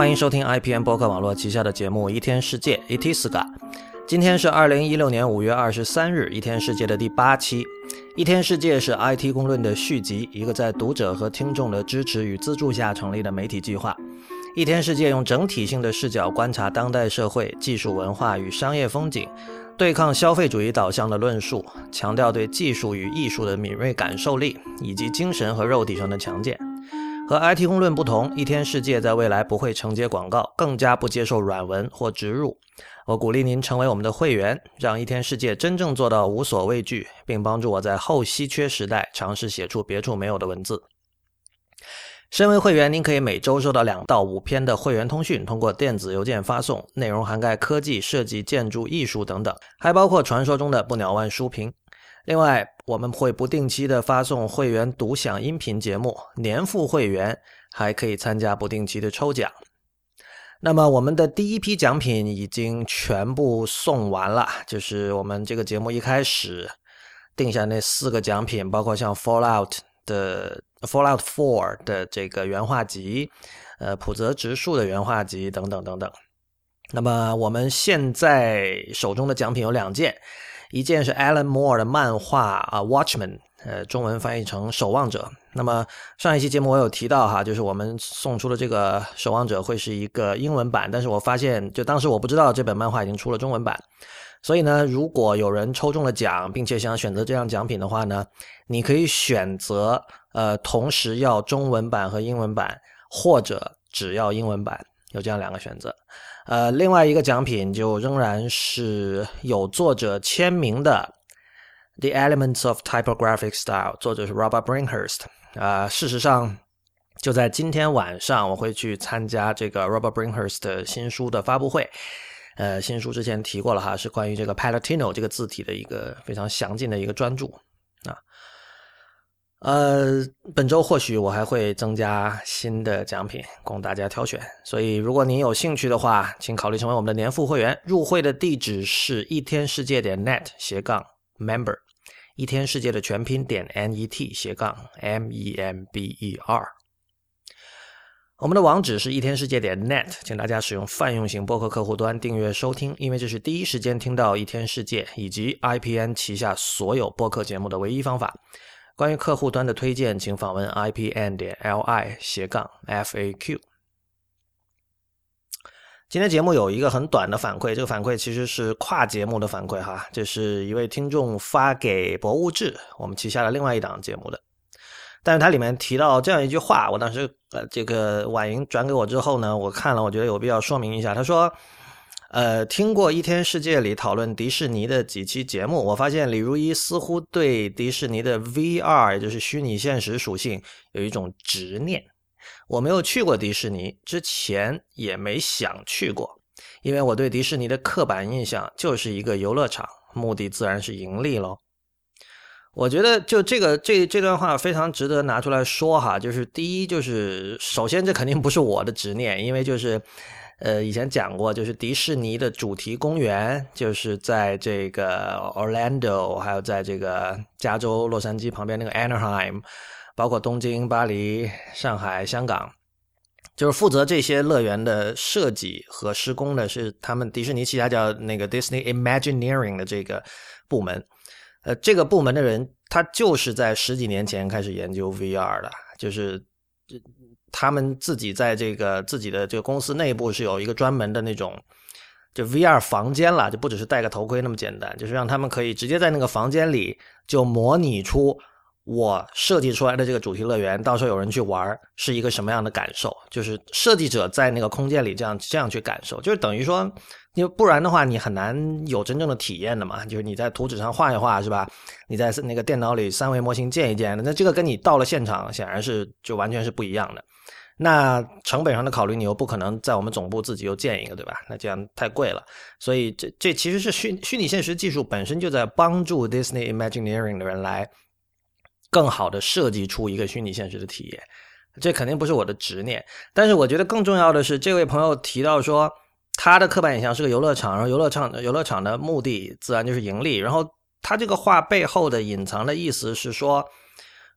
欢迎收听 IPN 博客网络旗下的节目《一天世界》（Itiska）。今天是二零一六年五月二十三日，《一天世界》的第八期。《一天世界》是 IT 公论的续集，一个在读者和听众的支持与资助下成立的媒体计划。《一天世界》用整体性的视角观察当代社会、技术文化与商业风景，对抗消费主义导向的论述，强调对技术与艺术的敏锐感受力，以及精神和肉体上的强健。和 IT 公论不同，一天世界在未来不会承接广告，更加不接受软文或植入。我鼓励您成为我们的会员，让一天世界真正做到无所畏惧，并帮助我在后稀缺时代尝试写出别处没有的文字。身为会员，您可以每周收到两到五篇的会员通讯，通过电子邮件发送，内容涵盖科技、设计、建筑、艺术等等，还包括传说中的不鸟万书评。另外，我们会不定期的发送会员独享音频节目，年付会员还可以参加不定期的抽奖。那么，我们的第一批奖品已经全部送完了，就是我们这个节目一开始定下那四个奖品，包括像 Fallout 的 Fallout Four 的这个原画集，呃，普泽直树的原画集等等等等。那么，我们现在手中的奖品有两件。一件是 Alan Moore 的漫画啊，《Watchman》，呃，中文翻译成《守望者》。那么上一期节目我有提到哈，就是我们送出的这个《守望者》会是一个英文版，但是我发现就当时我不知道这本漫画已经出了中文版，所以呢，如果有人抽中了奖，并且想选择这样奖品的话呢，你可以选择呃，同时要中文版和英文版，或者只要英文版，有这样两个选择。呃，另外一个奖品就仍然是有作者签名的《The Elements of Typographic Style》，作者是 Robert Brinkhurst。啊，事实上，就在今天晚上，我会去参加这个 Robert Brinkhurst 的新书的发布会。呃，新书之前提过了哈，是关于这个 Palatino 这个字体的一个非常详尽的一个专著啊。呃，本周或许我还会增加新的奖品供大家挑选，所以如果您有兴趣的话，请考虑成为我们的年付会员。入会的地址是一天世界点 net 斜杠 member，一天世界的全拼点 net 斜杠 m e m b e r。我们的网址是一天世界点 net，请大家使用泛用型播客客户端订阅收听，因为这是第一时间听到一天世界以及 IPN 旗下所有播客节目的唯一方法。关于客户端的推荐，请访问 ipn 点 li 斜杠 faq。今天节目有一个很短的反馈，这个反馈其实是跨节目的反馈哈，这是一位听众发给博物志，我们旗下的另外一档节目的，但是它里面提到这样一句话，我当时呃这个婉莹转给我之后呢，我看了，我觉得有必要说明一下，他说。呃，听过一天世界里讨论迪士尼的几期节目，我发现李如一似乎对迪士尼的 VR，也就是虚拟现实属性有一种执念。我没有去过迪士尼，之前也没想去过，因为我对迪士尼的刻板印象就是一个游乐场，目的自然是盈利喽。我觉得就这个这这段话非常值得拿出来说哈，就是第一就是首先这肯定不是我的执念，因为就是。呃，以前讲过，就是迪士尼的主题公园，就是在这个 Orlando，还有在这个加州洛杉矶旁边那个 Anaheim，包括东京、巴黎、上海、香港，就是负责这些乐园的设计和施工的，是他们迪士尼旗下叫那个 Disney Imagineering 的这个部门。呃，这个部门的人，他就是在十几年前开始研究 VR 的，就是。他们自己在这个自己的这个公司内部是有一个专门的那种，就 VR 房间了，就不只是戴个头盔那么简单，就是让他们可以直接在那个房间里就模拟出我设计出来的这个主题乐园，到时候有人去玩是一个什么样的感受，就是设计者在那个空间里这样这样去感受，就是等于说，因为不然的话你很难有真正的体验的嘛，就是你在图纸上画一画是吧？你在那个电脑里三维模型建一建，那这个跟你到了现场显然是就完全是不一样的。那成本上的考虑，你又不可能在我们总部自己又建一个，对吧？那这样太贵了。所以这这其实是虚虚拟现实技术本身就在帮助 Disney Imagineering 的人来更好的设计出一个虚拟现实的体验。这肯定不是我的执念，但是我觉得更重要的是，这位朋友提到说他的刻板印象是个游乐场，然后游乐场游乐场的目的自然就是盈利。然后他这个话背后的隐藏的意思是说。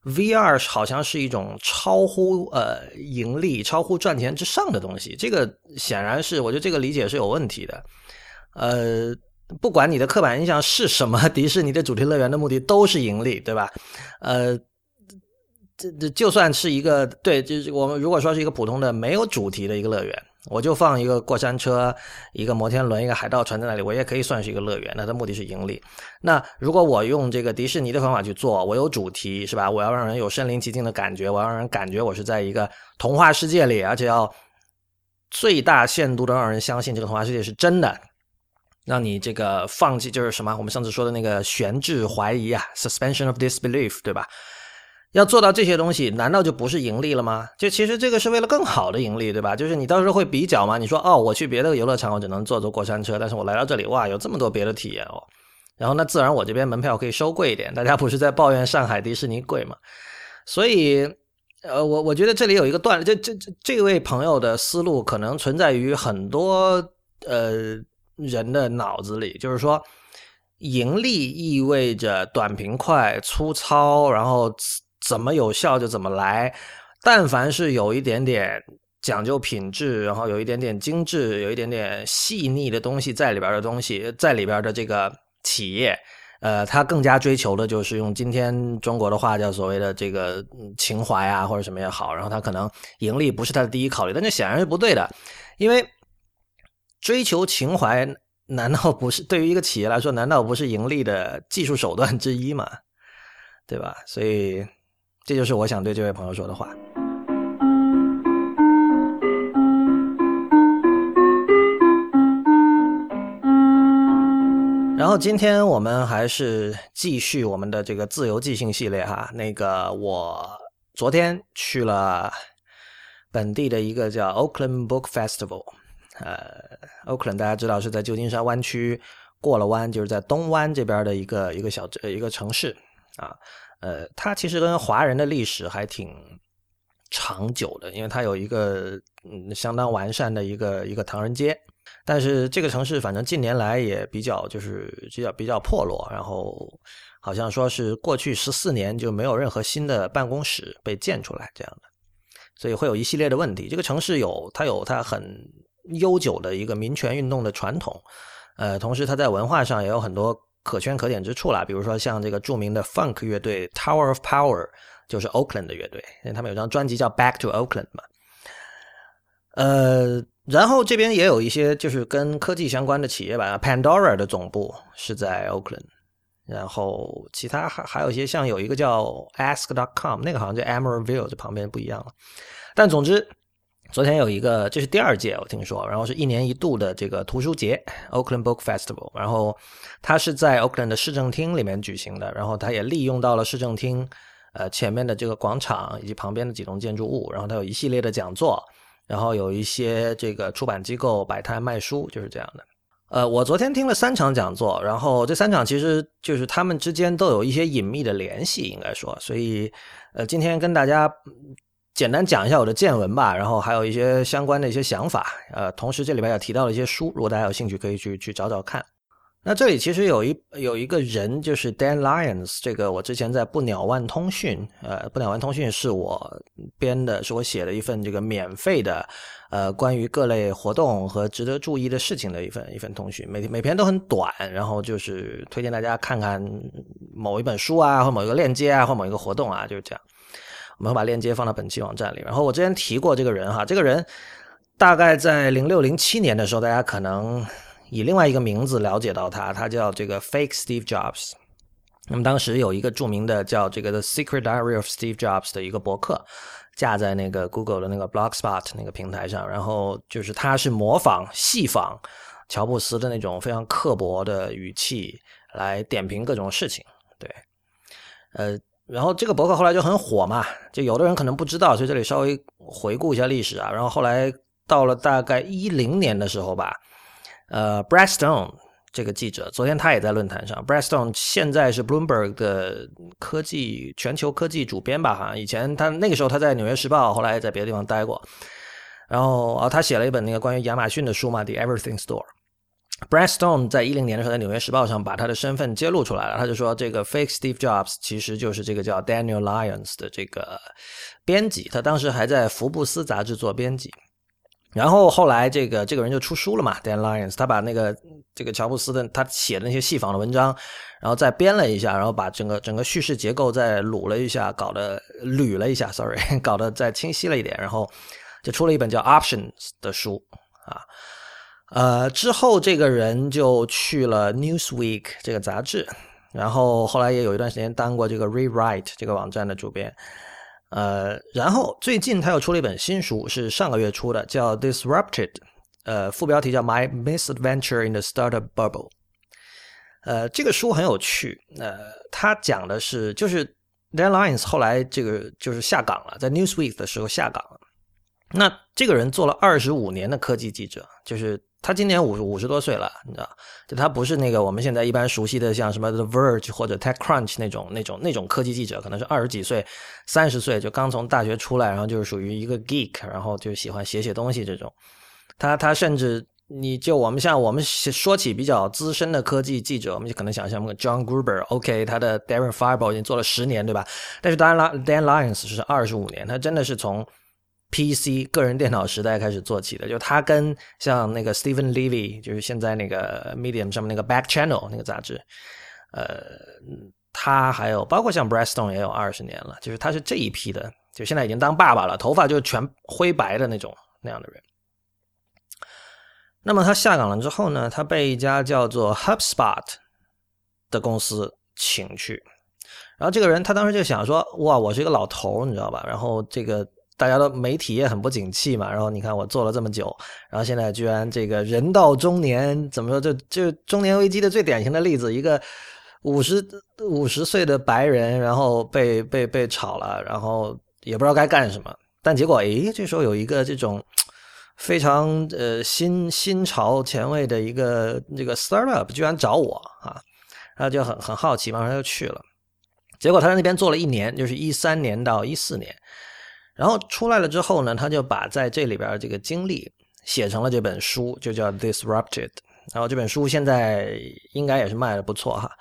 VR 好像是一种超乎呃盈利、超乎赚钱之上的东西，这个显然是我觉得这个理解是有问题的。呃，不管你的刻板印象是什么，迪士尼的主题乐园的目的都是盈利，对吧？呃，这这就算是一个对，就是我们如果说是一个普通的没有主题的一个乐园。我就放一个过山车、一个摩天轮、一个海盗船在那里，我也可以算是一个乐园。那它目的是盈利。那如果我用这个迪士尼的方法去做，我有主题是吧？我要让人有身临其境的感觉，我要让人感觉我是在一个童话世界里，而且要最大限度的让人相信这个童话世界是真的，让你这个放弃就是什么？我们上次说的那个悬置怀疑啊，suspension of disbelief，对吧？要做到这些东西，难道就不是盈利了吗？就其实这个是为了更好的盈利，对吧？就是你到时候会比较嘛？你说哦，我去别的游乐场，我只能坐坐过山车，但是我来到这里，哇，有这么多别的体验哦。然后那自然我这边门票可以收贵一点。大家不是在抱怨上海迪士尼贵吗？所以，呃，我我觉得这里有一个段，这这这这位朋友的思路可能存在于很多呃人的脑子里，就是说，盈利意味着短平快、粗糙，然后。怎么有效就怎么来，但凡是有一点点讲究品质，然后有一点点精致，有一点点细腻的东西在里边的东西，在里边的这个企业，呃，他更加追求的就是用今天中国的话叫所谓的这个情怀啊，或者什么也好，然后他可能盈利不是他的第一考虑，但这显然是不对的，因为追求情怀难道不是对于一个企业来说，难道不是盈利的技术手段之一吗？对吧？所以。这就是我想对这位朋友说的话。然后今天我们还是继续我们的这个自由即兴系列哈。那个我昨天去了本地的一个叫 Oakland Book Festival，呃，Oakland 大家知道是在旧金山湾区过了湾，就是在东湾这边的一个一个小一个城市啊。呃，它其实跟华人的历史还挺长久的，因为它有一个嗯相当完善的一个一个唐人街。但是这个城市反正近年来也比较就是比较比较破落，然后好像说是过去十四年就没有任何新的办公室被建出来这样的，所以会有一系列的问题。这个城市有它有它很悠久的一个民权运动的传统，呃，同时它在文化上也有很多。可圈可点之处啦，比如说像这个著名的 Funk 乐队 Tower of Power，就是 Oakland 的乐队，因为他们有张专辑叫 Back to Oakland 嘛。呃，然后这边也有一些就是跟科技相关的企业吧，Pandora 的总部是在 Oakland，然后其他还还有一些像有一个叫 Ask. dot com，那个好像在 Emeraldville 这旁边不一样了，但总之。昨天有一个，这是第二届，我听说，然后是一年一度的这个图书节，Oakland Book Festival，然后它是在 Oakland 的市政厅里面举行的，然后它也利用到了市政厅，呃前面的这个广场以及旁边的几栋建筑物，然后它有一系列的讲座，然后有一些这个出版机构摆摊卖书，就是这样的。呃，我昨天听了三场讲座，然后这三场其实就是他们之间都有一些隐秘的联系，应该说，所以呃今天跟大家。简单讲一下我的见闻吧，然后还有一些相关的一些想法。呃，同时这里边也提到了一些书，如果大家有兴趣，可以去去找找看。那这里其实有一有一个人，就是 Dan Lyons，这个我之前在不鸟万通讯，呃，不鸟万通讯是我编的，是我写的一份这个免费的，呃，关于各类活动和值得注意的事情的一份一份通讯，每每篇都很短，然后就是推荐大家看看某一本书啊，或某一个链接啊，或某一个活动啊，就是这样。我们会把链接放到本期网站里。然后我之前提过这个人哈，这个人大概在零六零七年的时候，大家可能以另外一个名字了解到他，他叫这个 Fake Steve Jobs。那么当时有一个著名的叫这个 The Secret Diary of Steve Jobs 的一个博客，架在那个 Google 的那个 Blogspot 那个平台上。然后就是他是模仿戏仿乔布斯的那种非常刻薄的语气来点评各种事情。对，呃。然后这个博客后来就很火嘛，就有的人可能不知道，所以这里稍微回顾一下历史啊。然后后来到了大概一零年的时候吧，呃，Brad Stone 这个记者，昨天他也在论坛上。Brad Stone 现在是 Bloomberg 的科技全球科技主编吧？哈，以前他那个时候他在纽约时报，后来在别的地方待过。然后啊，他写了一本那个关于亚马逊的书嘛，《The Everything Store》。Brad Stone 在一零年的时候，在《纽约时报》上把他的身份揭露出来了。他就说，这个 Fake Steve Jobs 其实就是这个叫 Daniel Lyons 的这个编辑，他当时还在《福布斯》杂志做编辑。然后后来，这个这个人就出书了嘛，Dan Lyons，他把那个这个乔布斯的他写的那些戏仿的文章，然后再编了一下，然后把整个整个叙事结构再捋了一下，搞得捋了一下，sorry，搞得再清晰了一点，然后就出了一本叫《Options》的书啊。呃，之后这个人就去了《Newsweek》这个杂志，然后后来也有一段时间当过这个《Rewrite》这个网站的主编。呃，然后最近他又出了一本新书，是上个月出的，叫《Disrupted》，呃，副标题叫《My Misadventure in the Startup Bubble》。呃，这个书很有趣，呃，他讲的是，就是 Dan Lyons 后来这个就是下岗了，在 Newsweek 的时候下岗了。那这个人做了二十五年的科技记者，就是。他今年五五十多岁了，你知道，就他不是那个我们现在一般熟悉的像什么 The Verge 或者 TechCrunch 那种那种那种科技记者，可能是二十几岁、三十岁就刚从大学出来，然后就是属于一个 geek，然后就喜欢写写东西这种。他他甚至你就我们像我们说起比较资深的科技记者，我们就可能想象 John Gruber，OK，他的 Darren Fireball 已经做了十年，对吧？但是当然了 Dan Lyons 是二十五年，他真的是从。PC 个人电脑时代开始做起的，就他跟像那个 Stephen Levy，就是现在那个 Medium 上面那个 Back Channel 那个杂志，呃，他还有包括像 b r e s t o n e 也有二十年了，就是他是这一批的，就现在已经当爸爸了，头发就全灰白的那种那样的人。那么他下岗了之后呢，他被一家叫做 HubSpot 的公司请去，然后这个人他当时就想说，哇，我是一个老头，你知道吧？然后这个。大家都媒体也很不景气嘛，然后你看我做了这么久，然后现在居然这个人到中年，怎么说就就中年危机的最典型的例子，一个五十五十岁的白人，然后被被被炒了，然后也不知道该干什么，但结果诶，这时候有一个这种非常呃新新潮前卫的一个这个 startup 居然找我啊，然后就很很好奇，马上就去了，结果他在那边做了一年，就是一三年到一四年。然后出来了之后呢，他就把在这里边这个经历写成了这本书，就叫《Disrupted》。然后这本书现在应该也是卖的不错哈。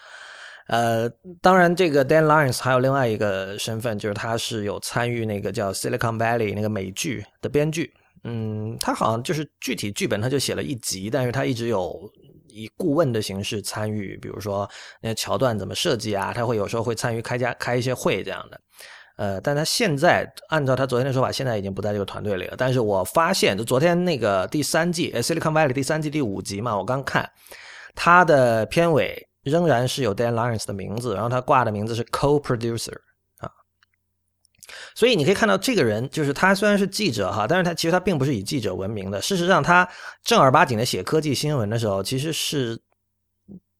呃，当然这个 Dan Lyons 还有另外一个身份，就是他是有参与那个叫《Silicon Valley》那个美剧的编剧。嗯，他好像就是具体剧本他就写了一集，但是他一直有以顾问的形式参与，比如说那桥段怎么设计啊，他会有时候会参与开家开一些会这样的。呃，但他现在按照他昨天的说法，现在已经不在这个团队里了。但是我发现，就昨天那个第三季《Silicon Valley》第三季第五集嘛，我刚看，他的片尾仍然是有 Dan Lyons 的名字，然后他挂的名字是 Co-producer 啊。所以你可以看到，这个人就是他虽然是记者哈，但是他其实他并不是以记者闻名的。事实上，他正儿八经的写科技新闻的时候，其实是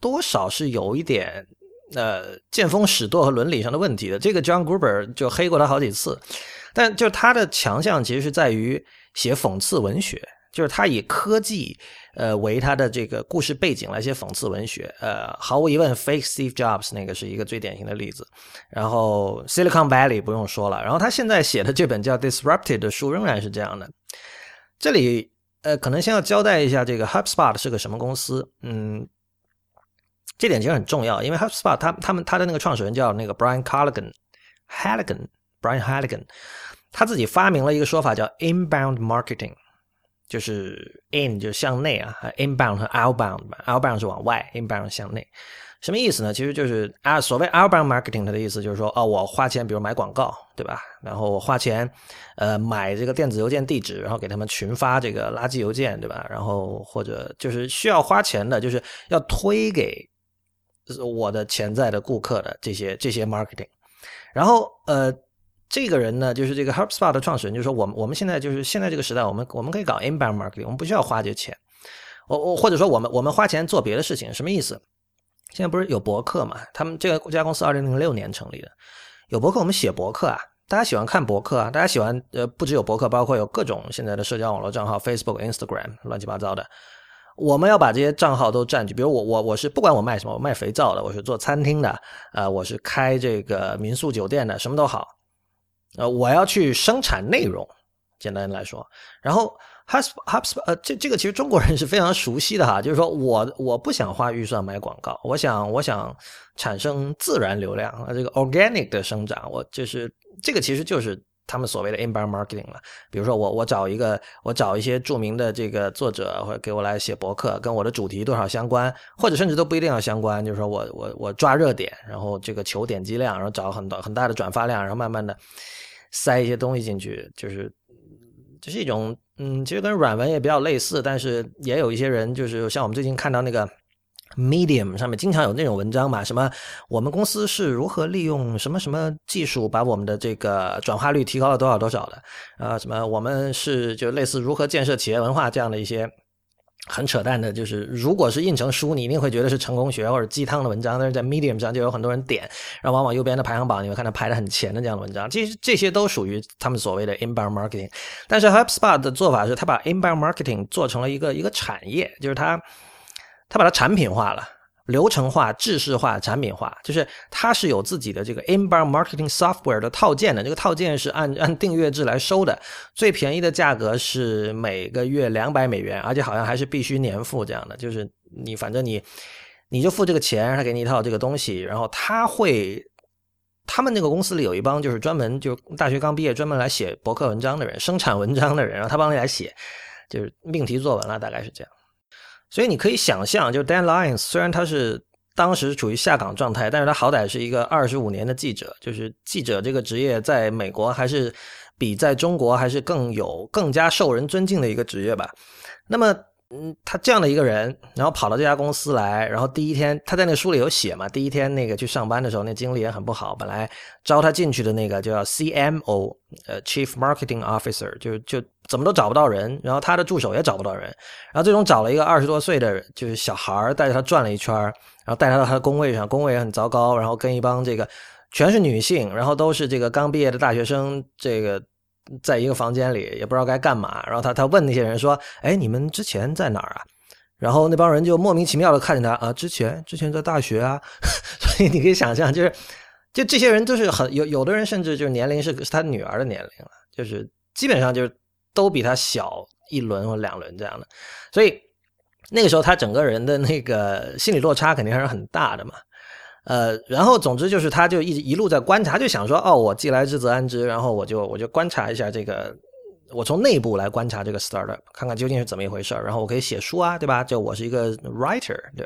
多少是有一点。呃，见风使舵和伦理上的问题的，这个 John Gruber 就黑过他好几次，但就是他的强项其实是在于写讽刺文学，就是他以科技呃为他的这个故事背景来写讽刺文学。呃，毫无疑问，Fake Steve Jobs 那个是一个最典型的例子。然后 Silicon Valley 不用说了，然后他现在写的这本叫 Disrupted 的书仍然是这样的。这里呃，可能先要交代一下这个 HubSpot 是个什么公司，嗯。这点其实很重要，因为 HubSpot 他他们他的那个创始人叫那个 Brian Halligan，Halligan，Brian Halligan，他自己发明了一个说法叫 inbound marketing，就是 in 就向内啊，inbound 和 Outbound 嘛，Outbound 是往外，inbound 向内，什么意思呢？其实就是啊，所谓 outbound marketing 它的意思就是说，哦，我花钱，比如买广告，对吧？然后我花钱，呃，买这个电子邮件地址，然后给他们群发这个垃圾邮件，对吧？然后或者就是需要花钱的，就是要推给。我的潜在的顾客的这些这些 marketing，然后呃，这个人呢，就是这个 HubSpot 的创始人，就说我们我们现在就是现在这个时代，我们我们可以搞 inbound marketing，我们不需要花这钱，我我或者说我们我们花钱做别的事情，什么意思？现在不是有博客嘛？他们这个家公司二零零六年成立的，有博客，我们写博客啊，大家喜欢看博客啊，大家喜欢呃，不只有博客，包括有各种现在的社交网络账号，Facebook、Instagram，乱七八糟的。我们要把这些账号都占据，比如我我我是不管我卖什么，我卖肥皂的，我是做餐厅的，呃，我是开这个民宿酒店的，什么都好，呃，我要去生产内容，简单来说。然后 HubSpot 呃，这这个其实中国人是非常熟悉的哈，就是说我我不想花预算买广告，我想我想产生自然流量啊，这个 organic 的生长，我就是这个其实就是。他们所谓的 inbound marketing 了，比如说我我找一个我找一些著名的这个作者，或者给我来写博客，跟我的主题多少相关，或者甚至都不一定要相关，就是说我我我抓热点，然后这个求点击量，然后找很多很大的转发量，然后慢慢的塞一些东西进去，就是这是一种嗯，其实跟软文也比较类似，但是也有一些人就是像我们最近看到那个。Medium 上面经常有那种文章嘛，什么我们公司是如何利用什么什么技术把我们的这个转化率提高了多少多少的啊？什么我们是就类似如何建设企业文化这样的一些很扯淡的，就是如果是印成书，你一定会觉得是成功学或者鸡汤的文章，但是在 Medium 上就有很多人点，然后往往右边的排行榜你会看到排的很前的这样的文章，其实这些都属于他们所谓的 inbound marketing。但是 HubSpot 的做法是，他把 inbound marketing 做成了一个一个产业，就是他。他把它产品化了，流程化、制式化、产品化，就是它是有自己的这个 inbound marketing software 的套件的。这个套件是按按订阅制来收的，最便宜的价格是每个月两百美元，而且好像还是必须年付这样的。就是你反正你你就付这个钱，他给你一套这个东西，然后他会他们那个公司里有一帮就是专门就大学刚毕业专门来写博客文章的人，生产文章的人，然后他帮你来写，就是命题作文了，大概是这样。所以你可以想象，就 Dan Lyons 虽然他是当时处于下岗状态，但是他好歹是一个二十五年的记者，就是记者这个职业在美国还是比在中国还是更有更加受人尊敬的一个职业吧。那么。嗯，他这样的一个人，然后跑到这家公司来，然后第一天他在那书里有写嘛，第一天那个去上班的时候，那经历也很不好。本来招他进去的那个就叫 CMO，呃，Chief Marketing Officer，就就怎么都找不到人，然后他的助手也找不到人，然后最终找了一个二十多岁的，就是小孩带着他转了一圈，然后带他到他的工位上，工位也很糟糕，然后跟一帮这个全是女性，然后都是这个刚毕业的大学生，这个。在一个房间里也不知道该干嘛，然后他他问那些人说：“哎，你们之前在哪儿啊？”然后那帮人就莫名其妙的看着他啊，之前之前在大学啊。所以你可以想象，就是就这些人都是很有有的人甚至就是年龄是是他女儿的年龄了，就是基本上就是都比他小一轮或两轮这样的。所以那个时候他整个人的那个心理落差肯定还是很大的嘛。呃，然后总之就是，他就一直一路在观察，就想说，哦，我既来之则安之，然后我就我就观察一下这个，我从内部来观察这个 startup，看看究竟是怎么一回事然后我可以写书啊，对吧？就我是一个 writer，对。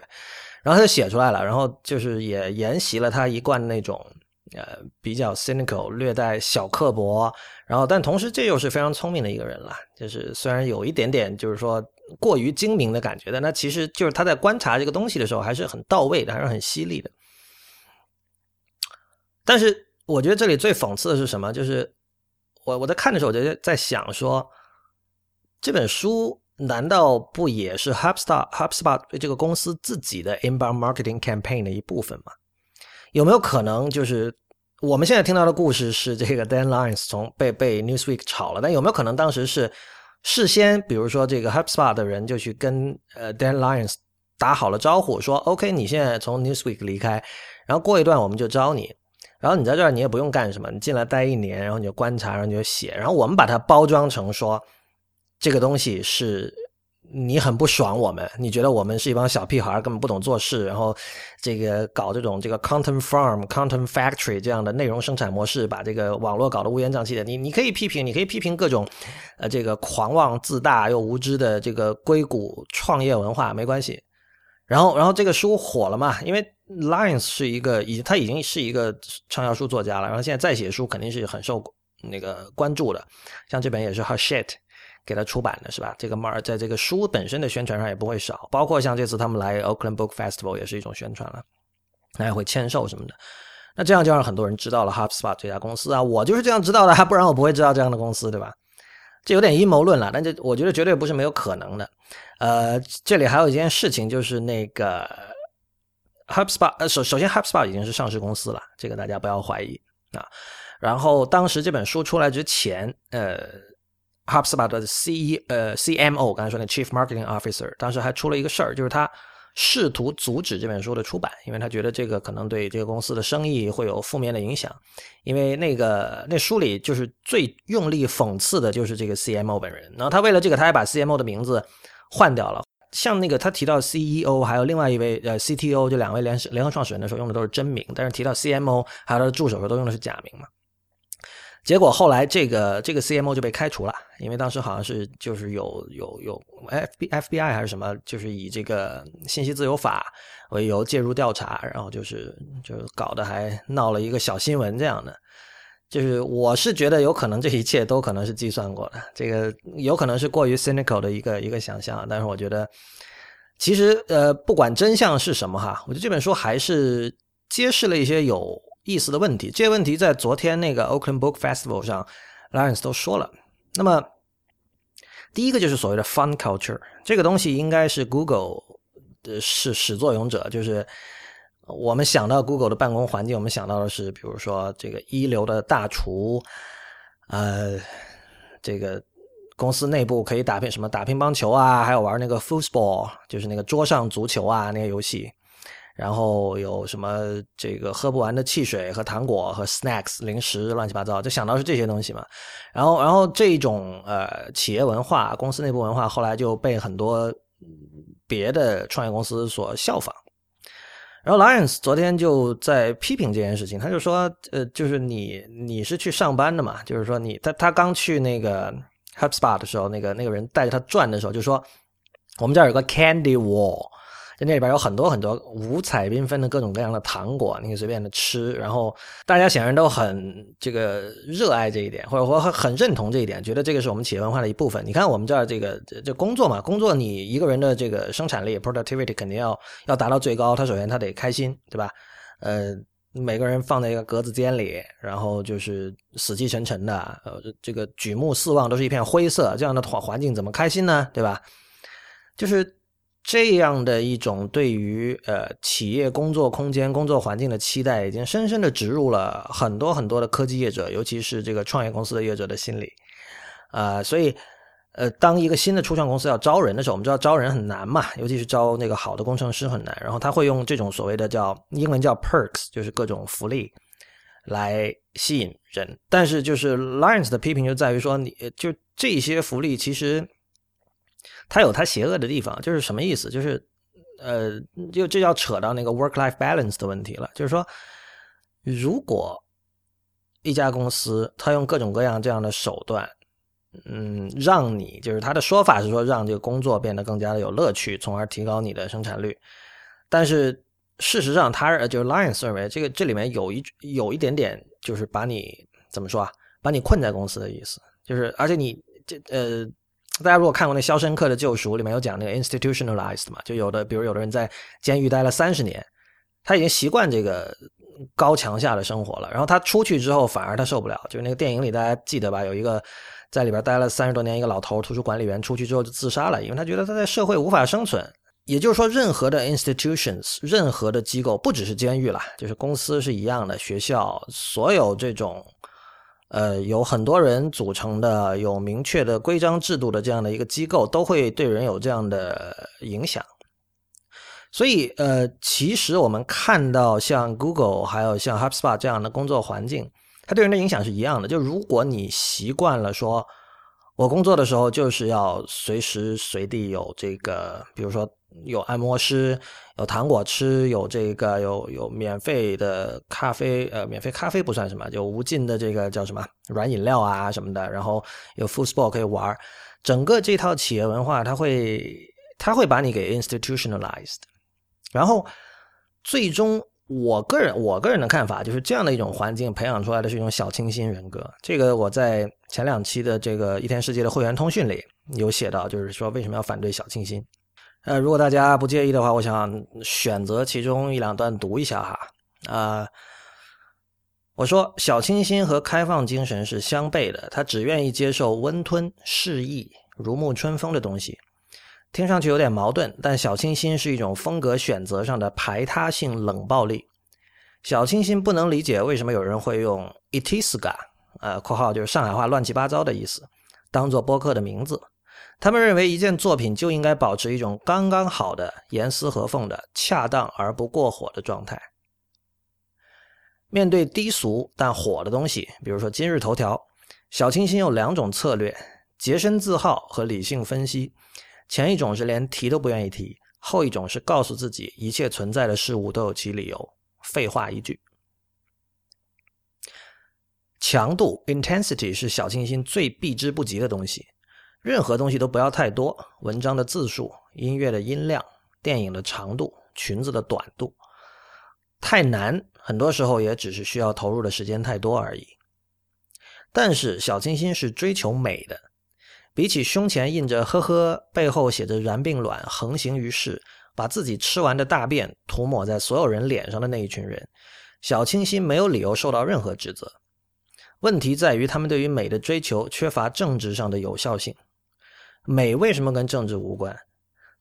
然后他就写出来了，然后就是也沿袭了他一贯那种呃比较 cynical、略带小刻薄，然后但同时这又是非常聪明的一个人了，就是虽然有一点点就是说过于精明的感觉，但他其实就是他在观察这个东西的时候还是很到位的，还是很犀利的。但是我觉得这里最讽刺的是什么？就是我我在看的时候，我就在想说，这本书难道不也是 HubSpot HubSpot 这个公司自己的 inbound marketing campaign 的一部分吗？有没有可能就是我们现在听到的故事是这个 Dan Lyons 从被被 Newsweek 炒了？但有没有可能当时是事先，比如说这个 HubSpot 的人就去跟呃 Dan Lyons 打好了招呼，说 OK，你现在从 Newsweek 离开，然后过一段我们就招你。然后你在这儿，你也不用干什么，你进来待一年，然后你就观察，然后你就写，然后我们把它包装成说，这个东西是你很不爽我们，你觉得我们是一帮小屁孩，根本不懂做事，然后这个搞这种这个 content farm、content factory 这样的内容生产模式，把这个网络搞得乌烟瘴气的。你你可以批评，你可以批评各种呃这个狂妄自大又无知的这个硅谷创业文化，没关系。然后，然后这个书火了嘛？因为 Lyons 是一个，已他已经是一个畅销书作家了。然后现在再写书，肯定是很受那个关注的。像这本也是 Hachette 给他出版的，是吧？这个 Mar 在这个书本身的宣传上也不会少。包括像这次他们来 Oakland Book Festival 也是一种宣传了，那也会签售什么的。那这样就让很多人知道了 HubSpot 这家公司啊。我就是这样知道的，不然我不会知道这样的公司，对吧？这有点阴谋论了，但这我觉得绝对不是没有可能的。呃，这里还有一件事情，就是那个 HubSpot，呃，首首先 HubSpot 已经是上市公司了，这个大家不要怀疑啊。然后当时这本书出来之前，呃，HubSpot 的 C E 呃 CMO，刚才说那 Chief Marketing Officer，当时还出了一个事儿，就是他试图阻止这本书的出版，因为他觉得这个可能对这个公司的生意会有负面的影响。因为那个那书里就是最用力讽刺的就是这个 CMO 本人，然后他为了这个，他还把 CMO 的名字换掉了。像那个他提到 CEO，还有另外一位呃 CTO，这两位联联合创始人的时候用的都是真名，但是提到 CMO 还有他的助手时候都用的是假名嘛。结果后来这个这个 CMO 就被开除了，因为当时好像是就是有有有 F B F B I 还是什么，就是以这个信息自由法为由介入调查，然后就是就搞得还闹了一个小新闻这样的。就是我是觉得有可能这一切都可能是计算过的，这个有可能是过于 cynical 的一个一个想象，但是我觉得其实呃不管真相是什么哈，我觉得这本书还是揭示了一些有。意思的问题，这些问题在昨天那个 Oakland Book Festival 上，Lawrence 都说了。那么，第一个就是所谓的 fun culture，这个东西应该是 Google 的是始作俑者。就是我们想到 Google 的办公环境，我们想到的是，比如说这个一流的大厨，呃，这个公司内部可以打乒什么打乒乓球啊，还有玩那个 football，就是那个桌上足球啊那些游戏。然后有什么这个喝不完的汽水和糖果和 snacks 零食乱七八糟，就想到是这些东西嘛。然后，然后这种呃企业文化、公司内部文化，后来就被很多别的创业公司所效仿。然后 Lions 昨天就在批评这件事情，他就说，呃，就是你你是去上班的嘛，就是说你他他刚去那个 HubSpot 的时候，那个那个人带着他转的时候，就说我们这儿有个 Candy Wall。就那里边有很多很多五彩缤纷的各种各样的糖果，你可以随便的吃。然后大家显然都很这个热爱这一点，或者说很认同这一点，觉得这个是我们企业文化的一部分。你看我们这儿这个这工作嘛，工作你一个人的这个生产力 productivity 肯定要要达到最高，他首先他得开心，对吧？呃，每个人放在一个格子间里，然后就是死气沉沉的，呃，这个举目四望都是一片灰色，这样的环环境怎么开心呢？对吧？就是。这样的一种对于呃企业工作空间、工作环境的期待，已经深深的植入了很多很多的科技业者，尤其是这个创业公司的业者的心里。啊，所以呃，当一个新的初创公司要招人的时候，我们知道招人很难嘛，尤其是招那个好的工程师很难。然后他会用这种所谓的叫英文叫 perks，就是各种福利来吸引人。但是就是 Lions 的批评就在于说，你就这些福利其实。它有它邪恶的地方，就是什么意思？就是，呃，就这要扯到那个 work-life balance 的问题了。就是说，如果一家公司它用各种各样这样的手段，嗯，让你就是他的说法是说让这个工作变得更加的有乐趣，从而提高你的生产率。但是事实上，他就是 Lion 认为这个这里面有一有一点点就是把你怎么说啊，把你困在公司的意思。就是而且你这呃。大家如果看过那《肖申克的救赎》，里面有讲那个 institutionalized 嘛，就有的，比如有的人在监狱待了三十年，他已经习惯这个高墙下的生活了，然后他出去之后反而他受不了。就是那个电影里大家记得吧，有一个在里边待了三十多年一个老头，图书管理员，出去之后就自杀了，因为他觉得他在社会无法生存。也就是说，任何的 institutions，任何的机构，不只是监狱了，就是公司是一样的，学校，所有这种。呃，有很多人组成的、有明确的规章制度的这样的一个机构，都会对人有这样的影响。所以，呃，其实我们看到像 Google 还有像 HubSpot 这样的工作环境，它对人的影响是一样的。就如果你习惯了说，我工作的时候就是要随时随地有这个，比如说。有按摩师，有糖果吃，有这个有有免费的咖啡，呃，免费咖啡不算什么，就无尽的这个叫什么软饮料啊什么的，然后有 football 可以玩，整个这套企业文化，它会它会把你给 institutionalized，然后最终我个人我个人的看法就是这样的一种环境培养出来的是一种小清新人格，这个我在前两期的这个一天世界的会员通讯里有写到，就是说为什么要反对小清新。呃，如果大家不介意的话，我想选择其中一两段读一下哈。啊，我说小清新和开放精神是相悖的，他只愿意接受温吞、适意、如沐春风的东西，听上去有点矛盾。但小清新是一种风格选择上的排他性冷暴力。小清新不能理解为什么有人会用 “itiska”，呃，括号就是上海话乱七八糟的意思，当做播客的名字。他们认为一件作品就应该保持一种刚刚好的严丝合缝的恰当而不过火的状态。面对低俗但火的东西，比如说今日头条，小清新有两种策略：洁身自好和理性分析。前一种是连提都不愿意提，后一种是告诉自己一切存在的事物都有其理由。废话一句。强度 （intensity） 是小清新最避之不及的东西。任何东西都不要太多，文章的字数、音乐的音量、电影的长度、裙子的短度。太难，很多时候也只是需要投入的时间太多而已。但是小清新是追求美的，比起胸前印着“呵呵”，背后写着“然并卵”，横行于世，把自己吃完的大便涂抹在所有人脸上的那一群人，小清新没有理由受到任何指责。问题在于他们对于美的追求缺乏政治上的有效性。美为什么跟政治无关？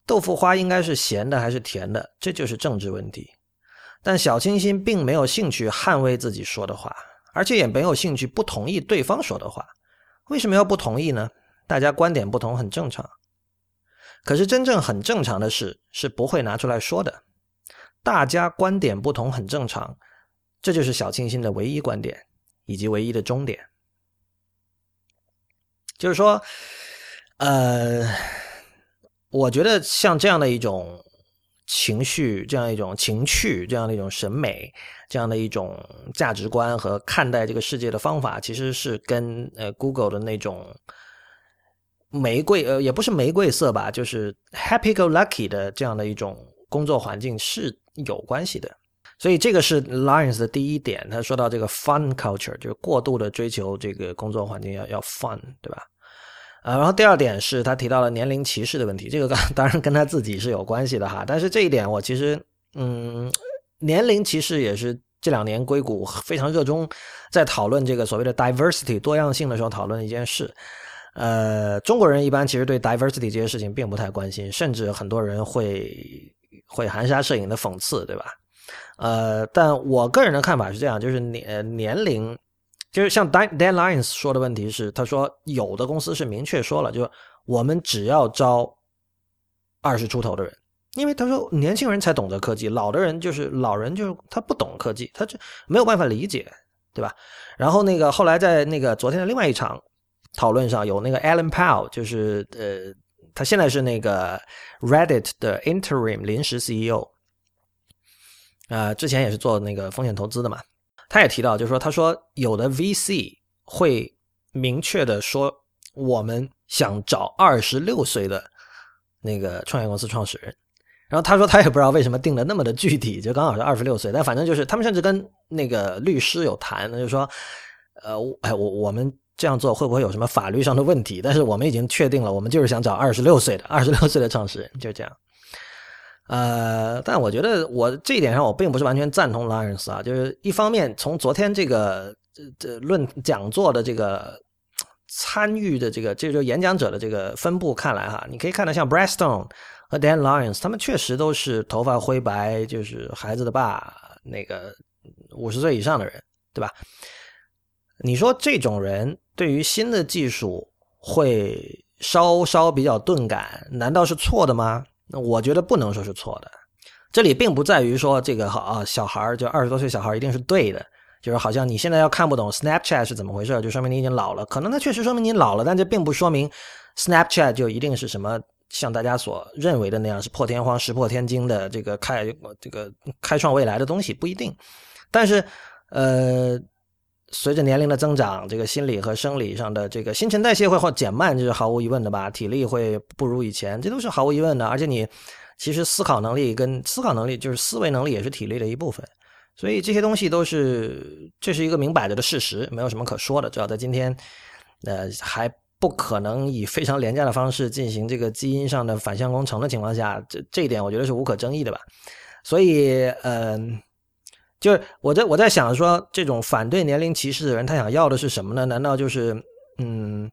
豆腐花应该是咸的还是甜的？这就是政治问题。但小清新并没有兴趣捍卫自己说的话，而且也没有兴趣不同意对方说的话。为什么要不同意呢？大家观点不同很正常。可是真正很正常的事是不会拿出来说的。大家观点不同很正常，这就是小清新的唯一观点以及唯一的终点。就是说，呃，我觉得像这样的一种。情绪这样一种情趣，这样的一种审美，这样的一种价值观和看待这个世界的方法，其实是跟呃 Google 的那种玫瑰呃也不是玫瑰色吧，就是 Happy Go Lucky 的这样的一种工作环境是有关系的。所以这个是 Lions 的第一点，他说到这个 Fun Culture，就是过度的追求这个工作环境要要 fun，对吧？啊，然后第二点是他提到了年龄歧视的问题，这个 当然跟他自己是有关系的哈。但是这一点我其实，嗯，年龄歧视也是这两年硅谷非常热衷在讨论这个所谓的 diversity 多样性的时候讨论的一件事。呃，中国人一般其实对 diversity 这些事情并不太关心，甚至很多人会会含沙射影的讽刺，对吧？呃，但我个人的看法是这样，就是年年龄。就是像 Dan Dan Lyons 说的问题是，他说有的公司是明确说了，就是我们只要招二十出头的人，因为他说年轻人才懂得科技，老的人就是老人，就是他不懂科技，他就没有办法理解，对吧？然后那个后来在那个昨天的另外一场讨论上，有那个 Alan Powell，就是呃，他现在是那个 Reddit 的 Interim 临时 CEO，啊，之前也是做那个风险投资的嘛。他也提到，就是说，他说有的 VC 会明确的说，我们想找二十六岁的那个创业公司创始人。然后他说，他也不知道为什么定的那么的具体，就刚好是二十六岁。但反正就是他们甚至跟那个律师有谈，那就说，呃，哎，我我们这样做会不会有什么法律上的问题？但是我们已经确定了，我们就是想找二十六岁的二十六岁的创始人，就这样。呃，但我觉得我这一点上我并不是完全赞同 Lawrence 啊，就是一方面从昨天这个这这论讲座的这个参与的这个，这就演讲者的这个分布看来哈，你可以看到像 Bradstone 和 Dan Lawrence，他们确实都是头发灰白，就是孩子的爸，那个五十岁以上的人，对吧？你说这种人对于新的技术会稍稍比较钝感，难道是错的吗？那我觉得不能说是错的，这里并不在于说这个好啊小孩就二十多岁小孩一定是对的，就是好像你现在要看不懂 Snapchat 是怎么回事，就说明你已经老了。可能它确实说明你老了，但这并不说明 Snapchat 就一定是什么像大家所认为的那样是破天荒、石破天惊的这个开这个开创未来的东西，不一定。但是呃。随着年龄的增长，这个心理和生理上的这个新陈代谢会或减慢，这是毫无疑问的吧？体力会不如以前，这都是毫无疑问的。而且你其实思考能力跟 思考能力，就是思维能力，也是体力的一部分。所以这些东西都是这是一个明摆着的事实，没有什么可说的。只要在今天，呃，还不可能以非常廉价的方式进行这个基因上的反向工程的情况下，这这一点我觉得是无可争议的吧。所以，嗯。就是我在我在想说，这种反对年龄歧视的人，他想要的是什么呢？难道就是，嗯，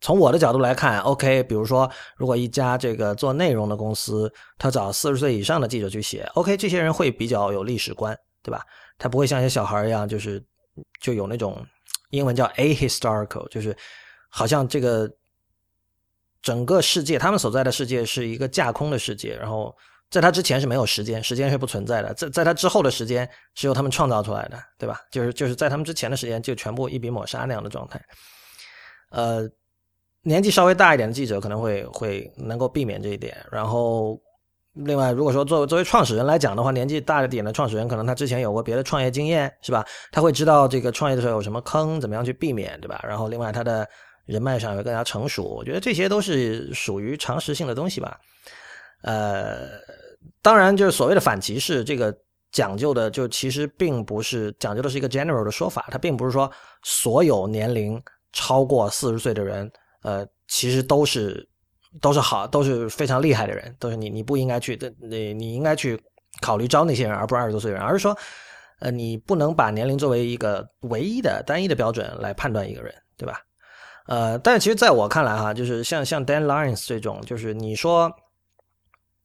从我的角度来看，OK，比如说，如果一家这个做内容的公司，他找四十岁以上的记者去写，OK，这些人会比较有历史观，对吧？他不会像一些小孩一样，就是就有那种英文叫 a historical，就是好像这个整个世界，他们所在的世界是一个架空的世界，然后在他之前是没有时间，时间是不存在的，在在他之后的时间是由他们创造出来的，对吧？就是就是在他们之前的时间就全部一笔抹杀那样的状态。呃，年纪稍微大一点的记者可能会会能够避免这一点。然后，另外如果说作为作为创始人来讲的话，年纪大一点的创始人可能他之前有过别的创业经验，是吧？他会知道这个创业的时候有什么坑，怎么样去避免，对吧？然后另外他的。人脉上会更加成熟，我觉得这些都是属于常识性的东西吧。呃，当然，就是所谓的反歧视，这个讲究的就其实并不是讲究的是一个 general 的说法，它并不是说所有年龄超过四十岁的人，呃，其实都是都是好，都是非常厉害的人，都是你你不应该去的，你你应该去考虑招那些人，而不是二十多岁的人，而是说，呃，你不能把年龄作为一个唯一的单一的标准来判断一个人，对吧？呃，但是其实在我看来哈，就是像像 Dan Lyons 这种，就是你说，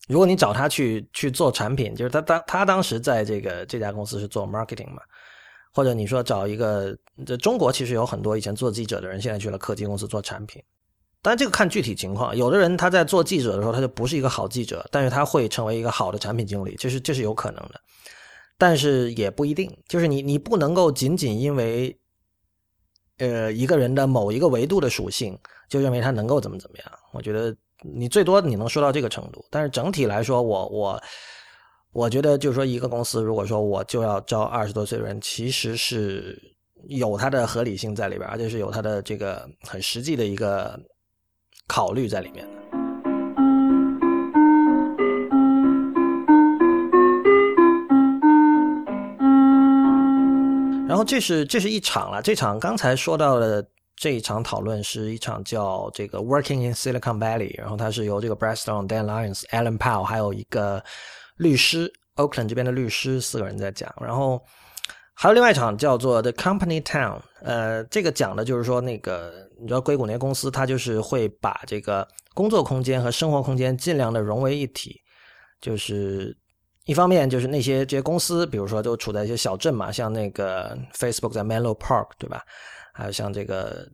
如果你找他去去做产品，就是他当他当时在这个这家公司是做 marketing 嘛，或者你说找一个，这中国其实有很多以前做记者的人，现在去了科技公司做产品，当然这个看具体情况，有的人他在做记者的时候他就不是一个好记者，但是他会成为一个好的产品经理，这是这是有可能的，但是也不一定，就是你你不能够仅仅因为。呃，一个人的某一个维度的属性，就认为他能够怎么怎么样？我觉得你最多你能说到这个程度，但是整体来说，我我我觉得就是说，一个公司如果说我就要招二十多岁的人，其实是有它的合理性在里边，而且是有它的这个很实际的一个考虑在里面的。然后这是这是一场了，这场刚才说到的这一场讨论是一场叫这个 Working in Silicon Valley，然后它是由这个 Brad Stone、Dan Lyons、Alan Powell 还有一个律师 Oakland 这边的律师四个人在讲，然后还有另外一场叫做 The Company Town，呃，这个讲的就是说那个你知道硅谷那些公司，它就是会把这个工作空间和生活空间尽量的融为一体，就是。一方面就是那些这些公司，比如说都处在一些小镇嘛，像那个 Facebook 在 Menlo Park，对吧？还有像这个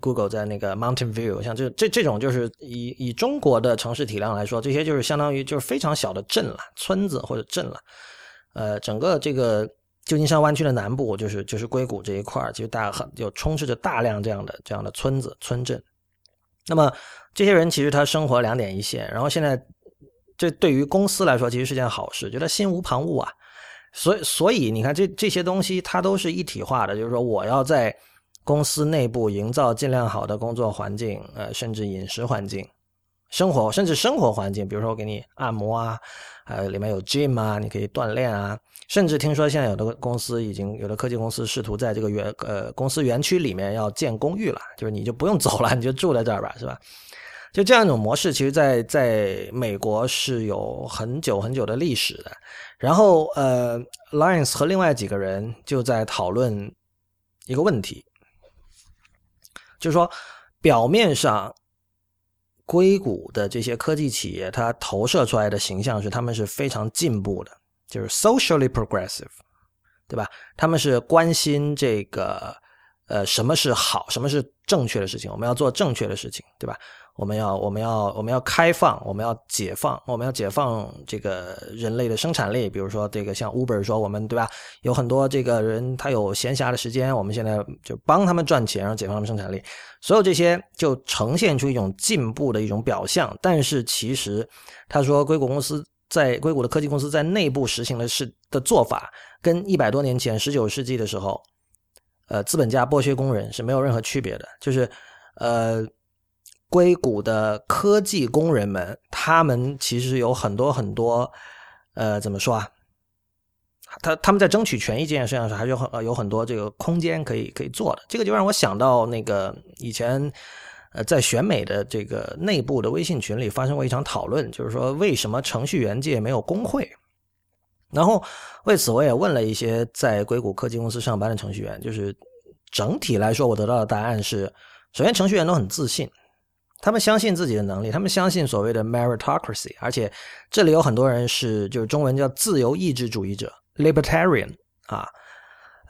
Google 在那个 Mountain View，像这这这种就是以以中国的城市体量来说，这些就是相当于就是非常小的镇了，村子或者镇了。呃，整个这个旧金山湾区的南部，就是就是硅谷这一块其实大很就充斥着大量这样的这样的村子村镇。那么这些人其实他生活两点一线，然后现在。这对于公司来说其实是件好事，觉得心无旁骛啊。所以，所以你看，这这些东西它都是一体化的，就是说，我要在公司内部营造尽量好的工作环境，呃，甚至饮食环境、生活，甚至生活环境，比如说我给你按摩啊，还有里面有 gym 啊，你可以锻炼啊。甚至听说现在有的公司已经有的科技公司试图在这个园呃公司园区里面要建公寓了，就是你就不用走了，你就住在这儿吧，是吧？就这样一种模式，其实，在在美国是有很久很久的历史的。然后，呃，Lions 和另外几个人就在讨论一个问题，就是说，表面上硅谷的这些科技企业，它投射出来的形象是他们是非常进步的，就是 socially progressive，对吧？他们是关心这个，呃，什么是好，什么是正确的事情，我们要做正确的事情，对吧？我们要，我们要，我们要开放，我们要解放，我们要解放这个人类的生产力。比如说，这个像 Uber 说，我们对吧？有很多这个人他有闲暇的时间，我们现在就帮他们赚钱，然后解放他们生产力。所有这些就呈现出一种进步的一种表象。但是其实，他说硅谷公司在硅谷的科技公司在内部实行的是的做法，跟一百多年前十九世纪的时候，呃，资本家剥削工人是没有任何区别的。就是呃。硅谷的科技工人们，他们其实有很多很多，呃，怎么说啊？他他们在争取权益这件事情上，还是有很有很多这个空间可以可以做的。这个就让我想到那个以前，呃，在选美的这个内部的微信群里发生过一场讨论，就是说为什么程序员界没有工会？然后为此我也问了一些在硅谷科技公司上班的程序员，就是整体来说，我得到的答案是：首先，程序员都很自信。他们相信自己的能力，他们相信所谓的 meritocracy，而且这里有很多人是就是中文叫自由意志主义者 （libertarian） 啊，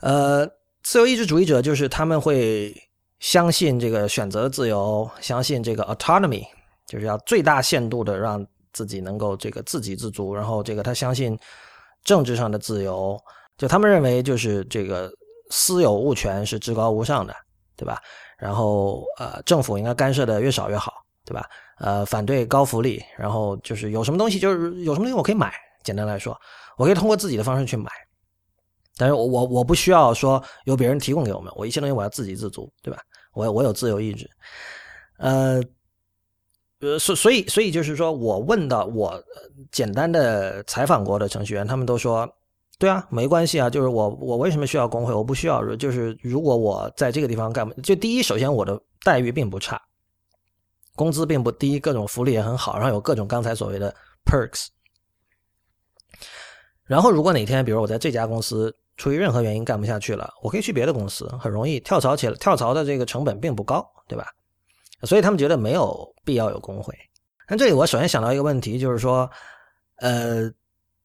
呃，自由意志主义者就是他们会相信这个选择自由，相信这个 autonomy，就是要最大限度的让自己能够这个自给自足。然后这个他相信政治上的自由，就他们认为就是这个私有物权是至高无上的，对吧？然后呃，政府应该干涉的越少越好，对吧？呃，反对高福利，然后就是有什么东西就是有什么东西我可以买，简单来说，我可以通过自己的方式去买。但是我我不需要说由别人提供给我们，我一切东西我要自给自足，对吧？我我有自由意志，呃呃，所所以所以就是说我问到我简单的采访过的程序员，他们都说，对啊，没关系啊，就是我我为什么需要工会？我不需要，就是如果我在这个地方干，就第一，首先我的待遇并不差，工资并不低，各种福利也很好，然后有各种刚才所谓的 perks，然后如果哪天，比如我在这家公司。出于任何原因干不下去了，我可以去别的公司，很容易跳槽起来。跳槽的这个成本并不高，对吧？所以他们觉得没有必要有工会。那这里我首先想到一个问题，就是说，呃，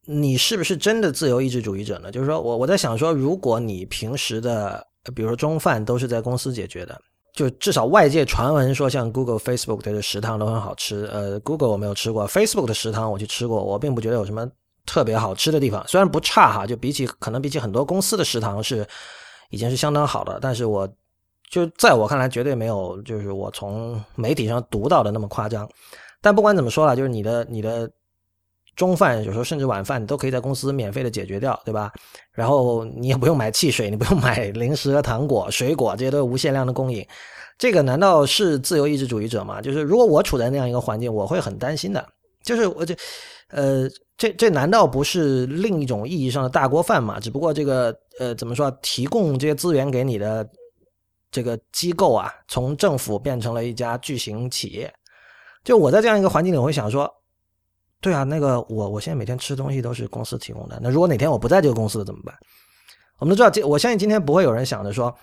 你是不是真的自由意志主义者呢？就是说我我在想说，如果你平时的，比如说中饭都是在公司解决的，就至少外界传闻说像 Google、Facebook 的食堂都很好吃。呃，Google 我没有吃过，Facebook 的食堂我去吃过，我并不觉得有什么。特别好吃的地方，虽然不差哈，就比起可能比起很多公司的食堂是已经是相当好的，但是我就在我看来绝对没有就是我从媒体上读到的那么夸张。但不管怎么说了，就是你的你的中饭有时候甚至晚饭你都可以在公司免费的解决掉，对吧？然后你也不用买汽水，你不用买零食和糖果、水果，这些都是无限量的供应。这个难道是自由意志主义者吗？就是如果我处在那样一个环境，我会很担心的。就是我这呃。这这难道不是另一种意义上的大锅饭吗？只不过这个呃，怎么说？提供这些资源给你的这个机构啊，从政府变成了一家巨型企业。就我在这样一个环境里，我会想说，对啊，那个我我现在每天吃东西都是公司提供的。那如果哪天我不在这个公司了怎么办？我们都知道，我相信今天不会有人想着说。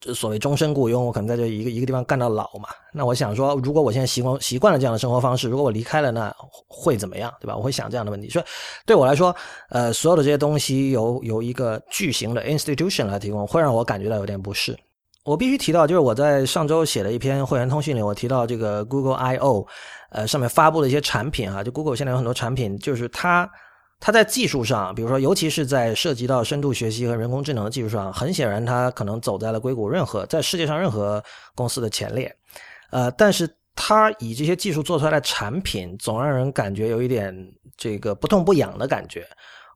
这所谓终身雇佣，我可能在这一个一个地方干到老嘛。那我想说，如果我现在习惯习惯了这样的生活方式，如果我离开了，那会怎么样，对吧？我会想这样的问题。所以对我来说，呃，所有的这些东西由由一个巨型的 institution 来提供，会让我感觉到有点不适。我必须提到，就是我在上周写了一篇会员通讯里，我提到这个 Google I O，呃，上面发布的一些产品啊，就 Google 现在有很多产品，就是它。它在技术上，比如说，尤其是在涉及到深度学习和人工智能的技术上，很显然，它可能走在了硅谷任何在世界上任何公司的前列。呃，但是它以这些技术做出来的产品，总让人感觉有一点这个不痛不痒的感觉。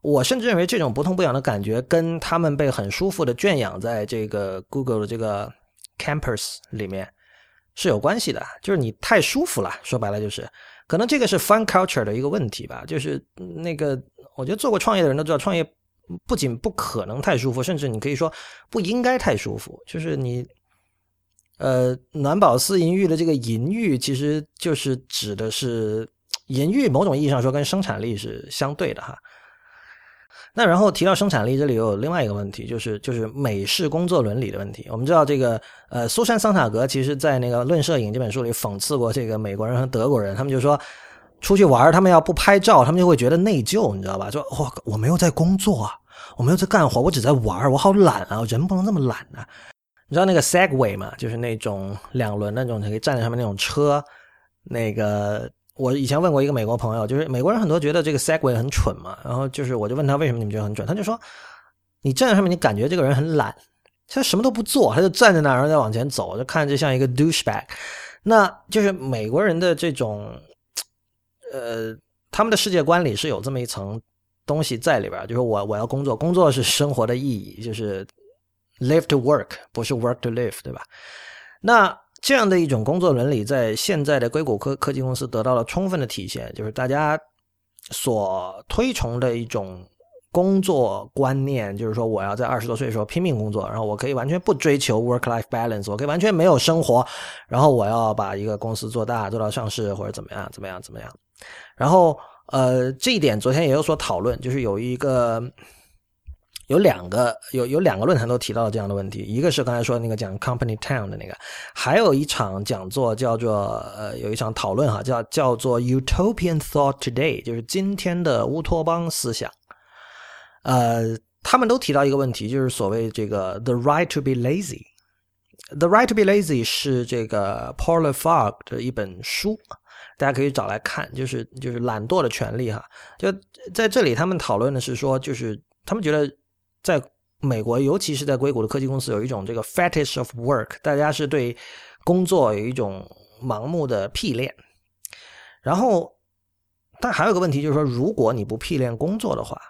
我甚至认为，这种不痛不痒的感觉，跟他们被很舒服的圈养在这个 Google 的这个 Campus 里面是有关系的。就是你太舒服了，说白了就是，可能这个是 Fun Culture 的一个问题吧。就是那个。我觉得做过创业的人都知道，创业不仅不可能太舒服，甚至你可以说不应该太舒服。就是你，呃，暖宝思淫欲的这个淫欲，其实就是指的是淫欲，某种意义上说跟生产力是相对的哈。那然后提到生产力，这里又有另外一个问题，就是就是美式工作伦理的问题。我们知道这个呃，苏珊桑塔格其实在那个《论摄影》这本书里讽刺过这个美国人和德国人，他们就说。出去玩，他们要不拍照，他们就会觉得内疚，你知道吧？说我我没有在工作啊，我没有在干活，我只在玩，我好懒啊！人不能这么懒啊！你知道那个 Segway 吗？就是那种两轮那种可以站在上面那种车。那个我以前问过一个美国朋友，就是美国人很多觉得这个 Segway 很蠢嘛。然后就是我就问他为什么你们觉得很蠢，他就说你站在上面，你感觉这个人很懒，他什么都不做，他就站在那儿然后再往前走，就看着就像一个 douchebag。那就是美国人的这种。呃，他们的世界观里是有这么一层东西在里边，就是我我要工作，工作是生活的意义，就是 live to work，不是 work to live，对吧？那这样的一种工作伦理，在现在的硅谷科科技公司得到了充分的体现，就是大家所推崇的一种工作观念，就是说我要在二十多岁的时候拼命工作，然后我可以完全不追求 work life balance，我可以完全没有生活，然后我要把一个公司做大，做到上市或者怎么样，怎么样，怎么样。然后，呃，这一点昨天也有所讨论，就是有一个有两个有有两个论坛都提到了这样的问题，一个是刚才说那个讲 Company Town 的那个，还有一场讲座叫做呃有一场讨论哈，叫叫做 Utopian Thought Today，就是今天的乌托邦思想。呃，他们都提到一个问题，就是所谓这个 The right to be lazy，The Right to Be Lazy》是这个 Paul Fogg 的一本书，大家可以找来看，就是就是懒惰的权利哈。就在这里，他们讨论的是说，就是他们觉得在美国，尤其是在硅谷的科技公司，有一种这个 fetish of work，大家是对工作有一种盲目的癖恋。然后，但还有个问题就是说，如果你不癖恋工作的话，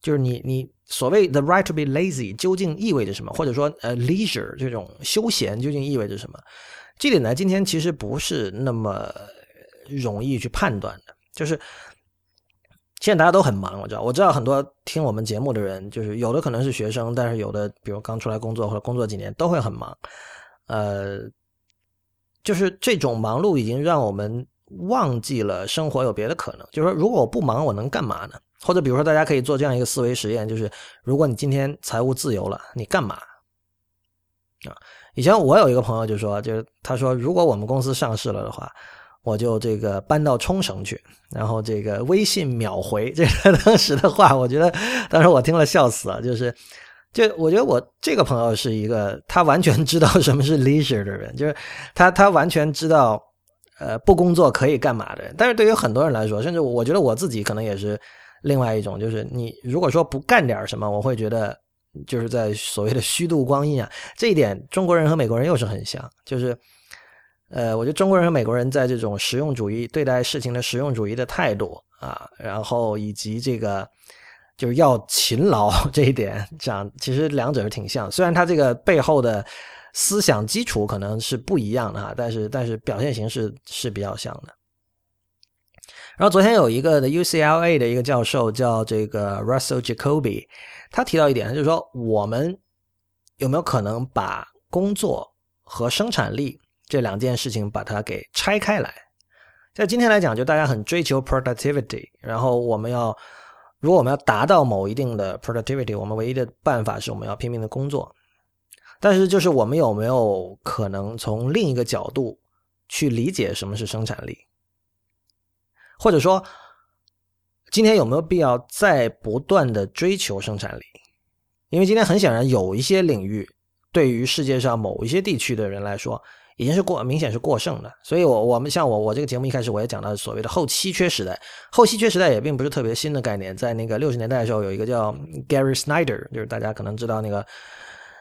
就是你你。所谓 the right to be lazy 究竟意味着什么？或者说，呃，leisure 这种休闲究竟意味着什么？这点呢，今天其实不是那么容易去判断的。就是现在大家都很忙，我知道，我知道很多听我们节目的人，就是有的可能是学生，但是有的比如刚出来工作或者工作几年都会很忙。呃，就是这种忙碌已经让我们忘记了生活有别的可能。就是说，如果我不忙，我能干嘛呢？或者比如说，大家可以做这样一个思维实验，就是如果你今天财务自由了，你干嘛？啊，以前我有一个朋友就说，就是他说，如果我们公司上市了的话，我就这个搬到冲绳去，然后这个微信秒回。这个当时的话，我觉得当时我听了笑死了。就是，就我觉得我这个朋友是一个他完全知道什么是 leisure 的人，就是他他完全知道呃不工作可以干嘛的人。但是对于很多人来说，甚至我觉得我自己可能也是。另外一种就是，你如果说不干点什么，我会觉得就是在所谓的虚度光阴啊。这一点，中国人和美国人又是很像，就是，呃，我觉得中国人和美国人在这种实用主义对待事情的实用主义的态度啊，然后以及这个就是要勤劳 这一点，讲其实两者是挺像。虽然他这个背后的思想基础可能是不一样的哈，但是但是表现形式是比较像的。然后昨天有一个的 UCLA 的一个教授叫这个 Russell Jacoby，他提到一点，就是说我们有没有可能把工作和生产力这两件事情把它给拆开来？在今天来讲，就大家很追求 productivity，然后我们要如果我们要达到某一定的 productivity，我们唯一的办法是我们要拼命的工作。但是就是我们有没有可能从另一个角度去理解什么是生产力？或者说，今天有没有必要再不断的追求生产力？因为今天很显然有一些领域，对于世界上某一些地区的人来说，已经是过明显是过剩的。所以，我我们像我我这个节目一开始我也讲到所谓的后稀缺时代。后稀缺时代也并不是特别新的概念，在那个六十年代的时候，有一个叫 Gary Snyder，就是大家可能知道那个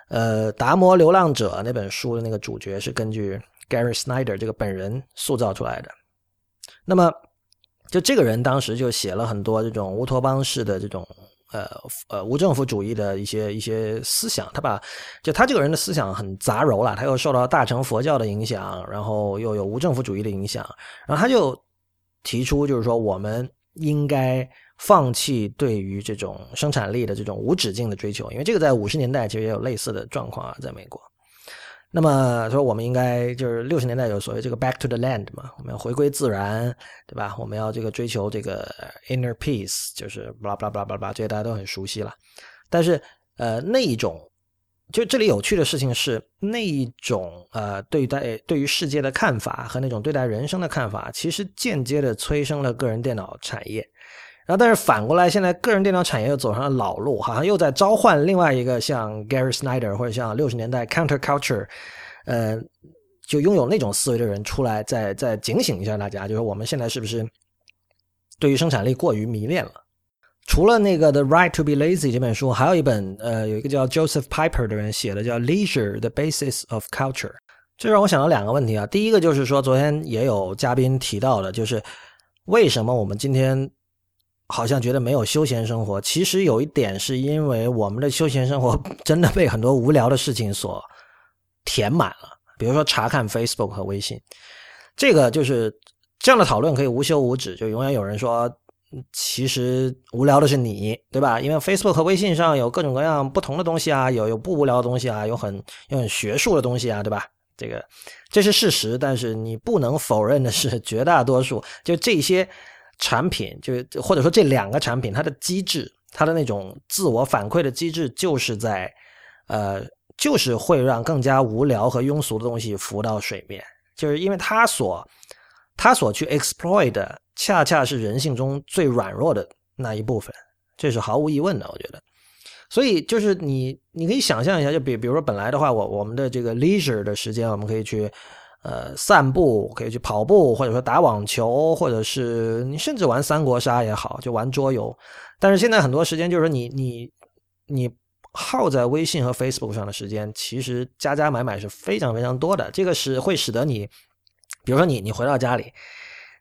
呃《达摩流浪者》那本书的那个主角是根据 Gary Snyder 这个本人塑造出来的。那么。就这个人当时就写了很多这种乌托邦式的这种呃呃无政府主义的一些一些思想，他把就他这个人的思想很杂糅了，他又受到大乘佛教的影响，然后又有无政府主义的影响，然后他就提出就是说我们应该放弃对于这种生产力的这种无止境的追求，因为这个在五十年代其实也有类似的状况啊，在美国。那么说，我们应该就是六十年代有所谓这个 “back to the land” 嘛，我们要回归自然，对吧？我们要这个追求这个 inner peace，就是巴拉巴拉巴拉巴拉，这些大家都很熟悉了。但是，呃，那一种，就这里有趣的事情是，那一种呃对待对于世界的看法和那种对待人生的看法，其实间接的催生了个人电脑产业。然后，但是反过来，现在个人电脑产业又走上了老路，好像又在召唤另外一个像 Gary Snyder 或者像六十年代 Counterculture，呃，就拥有那种思维的人出来，再再警醒一下大家，就是我们现在是不是对于生产力过于迷恋了？除了那个《The Right to Be Lazy》这本书，还有一本呃，有一个叫 Joseph Piper 的人写的叫《Leisure: The Basis of Culture》，这让我想到两个问题啊。第一个就是说，昨天也有嘉宾提到的，就是为什么我们今天。好像觉得没有休闲生活，其实有一点是因为我们的休闲生活 真的被很多无聊的事情所填满了，比如说查看 Facebook 和微信，这个就是这样的讨论可以无休无止，就永远有人说，其实无聊的是你，对吧？因为 Facebook 和微信上有各种各样不同的东西啊，有有不无聊的东西啊，有很有很学术的东西啊，对吧？这个这是事实，但是你不能否认的是，绝大多数就这些。产品就或者说这两个产品，它的机制，它的那种自我反馈的机制，就是在，呃，就是会让更加无聊和庸俗的东西浮到水面，就是因为它所，它所去 exploit 的，恰恰是人性中最软弱的那一部分，这是毫无疑问的，我觉得。所以就是你，你可以想象一下，就比比如说本来的话，我我们的这个 leisure 的时间，我们可以去呃散步，可以去跑步，或者说打网球，或者是你甚至玩三国杀也好，就玩桌游。但是现在很多时间就是你你你耗在微信和 Facebook 上的时间，其实加加买买是非常非常多的。这个是会使得你，比如说你你回到家里，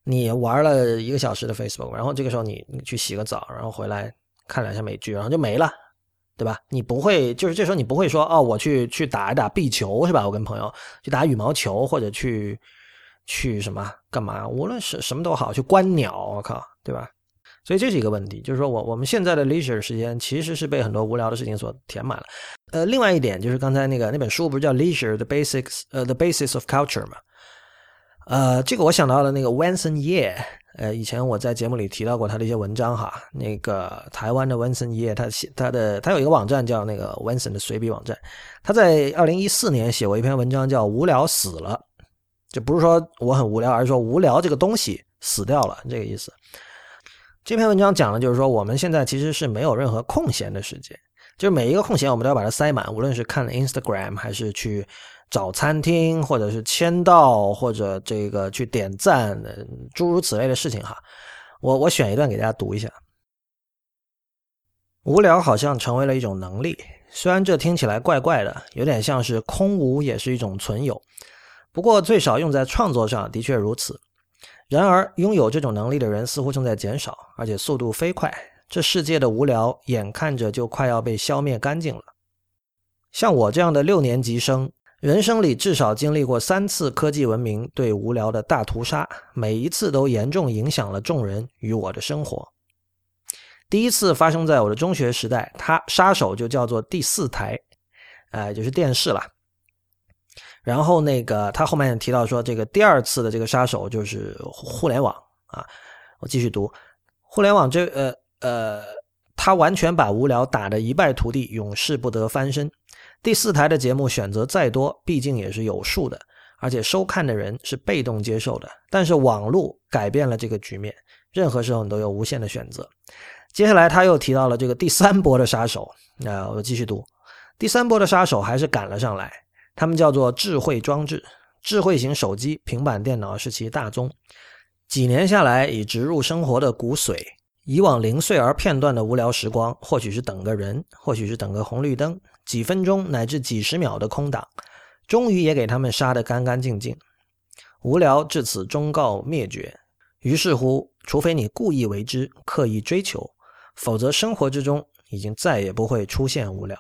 你玩了一个小时的 Facebook，然后这个时候你你去洗个澡，然后回来看两下美剧，然后就没了。对吧？你不会，就是这时候你不会说哦，我去去打一打壁球是吧？我跟朋友去打羽毛球，或者去去什么干嘛？无论是什么都好，去观鸟，我靠，对吧？所以这是一个问题，就是说我我们现在的 leisure 时间其实是被很多无聊的事情所填满了。呃，另外一点就是刚才那个那本书不是叫 leisure the basics 呃 the basis of culture 嘛？呃，这个我想到了那个 w a n s o n Ye。呃，以前我在节目里提到过他的一些文章哈，那个台湾的温森叶，他写他的他有一个网站叫那个温森的随笔网站，他在二零一四年写过一篇文章叫《无聊死了》，就不是说我很无聊，而是说无聊这个东西死掉了这个意思。这篇文章讲的就是说我们现在其实是没有任何空闲的时间，就是每一个空闲我们都要把它塞满，无论是看 Instagram 还是去。找餐厅，或者是签到，或者这个去点赞，诸如此类的事情哈。我我选一段给大家读一下。无聊好像成为了一种能力，虽然这听起来怪怪的，有点像是空无也是一种存有。不过最少用在创作上的确如此。然而拥有这种能力的人似乎正在减少，而且速度飞快。这世界的无聊眼看着就快要被消灭干净了。像我这样的六年级生。人生里至少经历过三次科技文明对无聊的大屠杀，每一次都严重影响了众人与我的生活。第一次发生在我的中学时代，它杀手就叫做第四台，哎，就是电视了。然后那个他后面提到说，这个第二次的这个杀手就是互联网啊。我继续读，互联网这呃呃，他完全把无聊打得一败涂地，永世不得翻身。第四台的节目选择再多，毕竟也是有数的，而且收看的人是被动接受的。但是网络改变了这个局面，任何时候你都有无限的选择。接下来他又提到了这个第三波的杀手，那我继续读，第三波的杀手还是赶了上来，他们叫做智慧装置，智慧型手机、平板电脑是其大宗，几年下来已植入生活的骨髓。以往零碎而片段的无聊时光，或许是等个人，或许是等个红绿灯。几分钟乃至几十秒的空档，终于也给他们杀得干干净净。无聊至此终告灭绝。于是乎，除非你故意为之、刻意追求，否则生活之中已经再也不会出现无聊。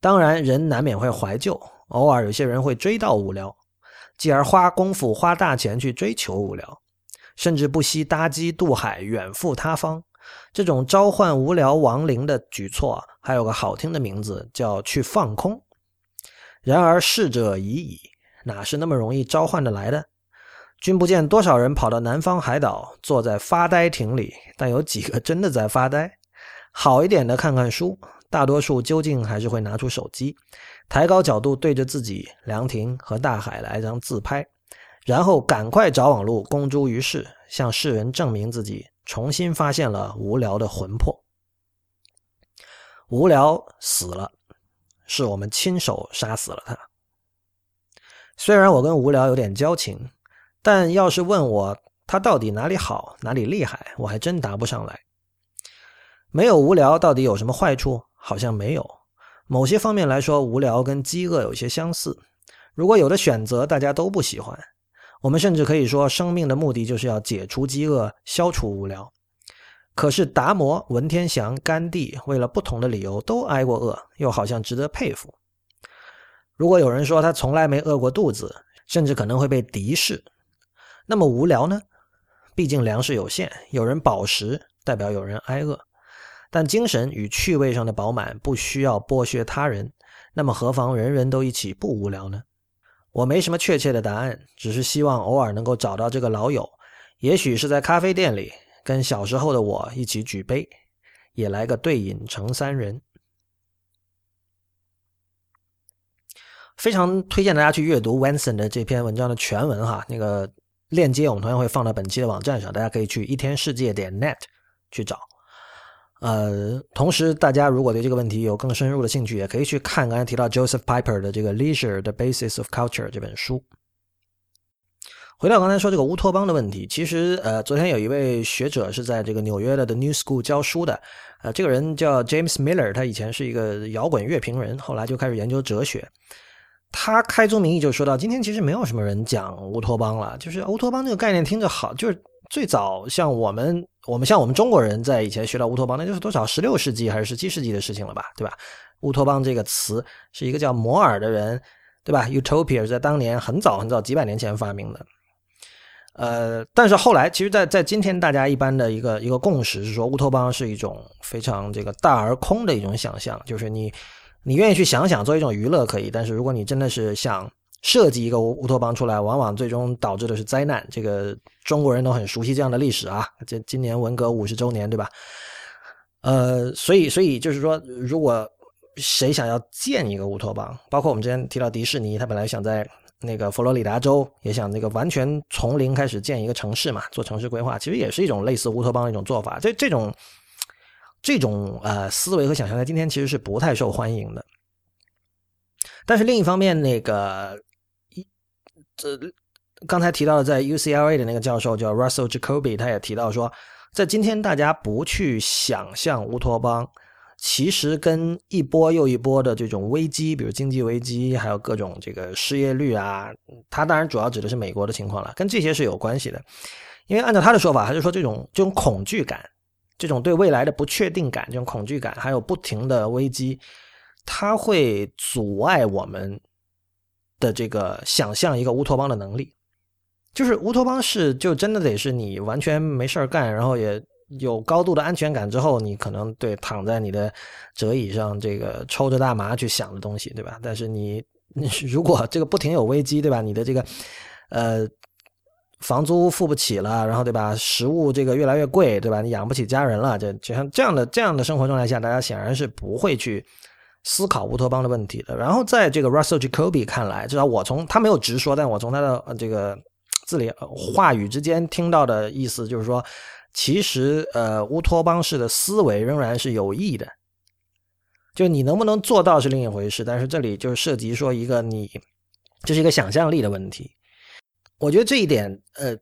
当然，人难免会怀旧，偶尔有些人会追到无聊，继而花功夫、花大钱去追求无聊，甚至不惜搭机渡海远赴他方。这种召唤无聊亡灵的举措，还有个好听的名字，叫去放空。然而逝者已矣，哪是那么容易召唤的来的？君不见多少人跑到南方海岛，坐在发呆亭里，但有几个真的在发呆？好一点的看看书，大多数究竟还是会拿出手机，抬高角度对着自己凉亭和大海来张自拍，然后赶快找网路公诸于世，向世人证明自己。重新发现了无聊的魂魄，无聊死了，是我们亲手杀死了他。虽然我跟无聊有点交情，但要是问我他到底哪里好哪里厉害，我还真答不上来。没有无聊到底有什么坏处？好像没有。某些方面来说，无聊跟饥饿有些相似。如果有的选择，大家都不喜欢。我们甚至可以说，生命的目的就是要解除饥饿、消除无聊。可是达摩、文天祥、甘地为了不同的理由都挨过饿，又好像值得佩服。如果有人说他从来没饿过肚子，甚至可能会被敌视，那么无聊呢？毕竟粮食有限，有人饱食代表有人挨饿。但精神与趣味上的饱满不需要剥削他人，那么何妨人人都一起不无聊呢？我没什么确切的答案，只是希望偶尔能够找到这个老友，也许是在咖啡店里，跟小时候的我一起举杯，也来个对饮成三人。非常推荐大家去阅读 Wenson 的这篇文章的全文哈，那个链接我们同样会放到本期的网站上，大家可以去一天世界点 net 去找。呃，同时大家如果对这个问题有更深入的兴趣，也可以去看刚才提到 Joseph Piper 的这个《Leisure: The Basis of Culture》这本书。回到刚才说这个乌托邦的问题，其实呃，昨天有一位学者是在这个纽约的的 New School 教书的，呃，这个人叫 James Miller，他以前是一个摇滚乐评人，后来就开始研究哲学。他开宗明义就说到，今天其实没有什么人讲乌托邦了，就是乌托邦这个概念听着好，就是最早像我们我们像我们中国人在以前学到乌托邦，那就是多少十六世纪还是十七世纪的事情了吧，对吧？乌托邦这个词是一个叫摩尔的人，对吧？Utopia 在当年很早很早几百年前发明的。呃，但是后来，其实，在在今天，大家一般的一个一个共识是说，乌托邦是一种非常这个大而空的一种想象，就是你你愿意去想想，做一种娱乐可以，但是如果你真的是想设计一个乌乌托邦出来，往往最终导致的是灾难。这个中国人都很熟悉这样的历史啊，这今年文革五十周年，对吧？呃，所以所以就是说，如果谁想要建一个乌托邦，包括我们之前提到迪士尼，他本来想在。那个佛罗里达州也想那个完全从零开始建一个城市嘛，做城市规划，其实也是一种类似乌托邦的一种做法。这这种这种呃思维和想象，在今天其实是不太受欢迎的。但是另一方面，那个一这刚才提到的在 UCLA 的那个教授叫 Russell Jacoby，他也提到说，在今天大家不去想象乌托邦。其实跟一波又一波的这种危机，比如经济危机，还有各种这个失业率啊，它当然主要指的是美国的情况了，跟这些是有关系的。因为按照他的说法，他就说这种这种恐惧感，这种对未来的不确定感，这种恐惧感，还有不停的危机，它会阻碍我们的这个想象一个乌托邦的能力。就是乌托邦是就真的得是你完全没事儿干，然后也。有高度的安全感之后，你可能对躺在你的折椅上，这个抽着大麻去想的东西，对吧？但是你如果这个不停有危机，对吧？你的这个呃房租付不起了，然后对吧？食物这个越来越贵，对吧？你养不起家人了，这就像这样的这样的生活状态下，大家显然是不会去思考乌托邦的问题的。然后在这个 Russell Jacoby 看来，至少我从他没有直说，但我从他的这个字里话语之间听到的意思就是说。其实，呃，乌托邦式的思维仍然是有益的。就你能不能做到是另一回事，但是这里就涉及说一个你，这是一个想象力的问题。我觉得这一点，呃，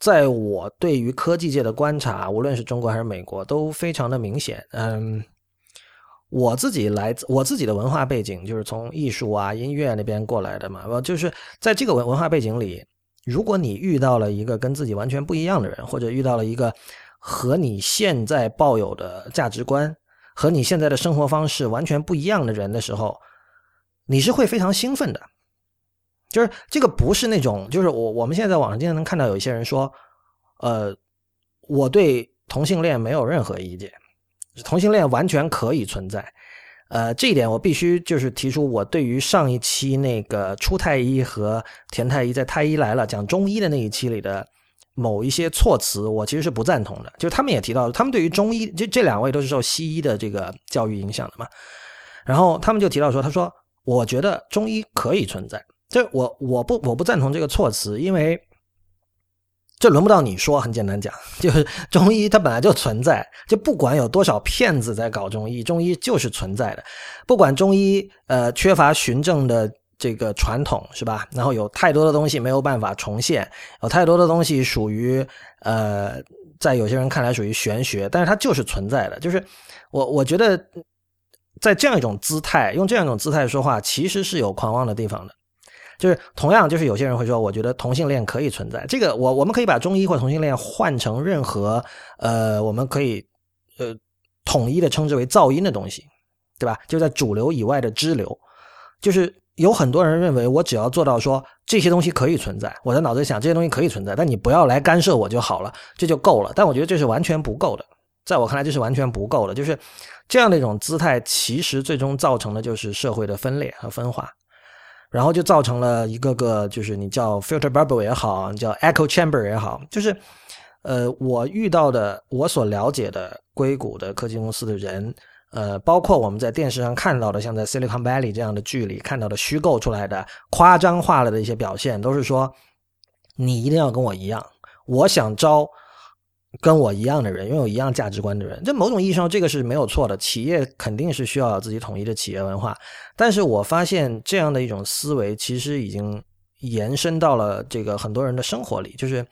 在我对于科技界的观察，无论是中国还是美国，都非常的明显。嗯，我自己来自我自己的文化背景，就是从艺术啊、音乐那边过来的嘛，我就是在这个文文化背景里。如果你遇到了一个跟自己完全不一样的人，或者遇到了一个和你现在抱有的价值观和你现在的生活方式完全不一样的人的时候，你是会非常兴奋的。就是这个不是那种，就是我我们现在在网上经常能看到有一些人说，呃，我对同性恋没有任何意见，同性恋完全可以存在。呃，这一点我必须就是提出，我对于上一期那个初太医和田太医在《太医来了》讲中医的那一期里的某一些措辞，我其实是不赞同的。就他们也提到，他们对于中医，这这两位都是受西医的这个教育影响的嘛。然后他们就提到说，他说，我觉得中医可以存在，这我我不我不赞同这个措辞，因为。这轮不到你说，很简单讲，就是中医它本来就存在，就不管有多少骗子在搞中医，中医就是存在的。不管中医呃缺乏循证的这个传统是吧？然后有太多的东西没有办法重现，有太多的东西属于呃在有些人看来属于玄学，但是它就是存在的。就是我我觉得在这样一种姿态，用这样一种姿态说话，其实是有狂妄的地方的。就是同样，就是有些人会说，我觉得同性恋可以存在。这个我我们可以把中医或同性恋换成任何呃，我们可以呃统一的称之为噪音的东西，对吧？就在主流以外的支流。就是有很多人认为，我只要做到说这些东西可以存在，我在脑子里想这些东西可以存在，但你不要来干涉我就好了，这就够了。但我觉得这是完全不够的，在我看来这是完全不够的。就是这样的一种姿态，其实最终造成的就是社会的分裂和分化。然后就造成了一个个，就是你叫 filter bubble 也好，你叫 echo chamber 也好，就是，呃，我遇到的，我所了解的硅谷的科技公司的人，呃，包括我们在电视上看到的，像在 Silicon Valley 这样的剧里看到的虚构出来的、夸张化了的一些表现，都是说，你一定要跟我一样，我想招跟我一样的人，拥有一样价值观的人，这某种意义上这个是没有错的。企业肯定是需要自己统一的企业文化，但是我发现这样的一种思维其实已经延伸到了这个很多人的生活里，就是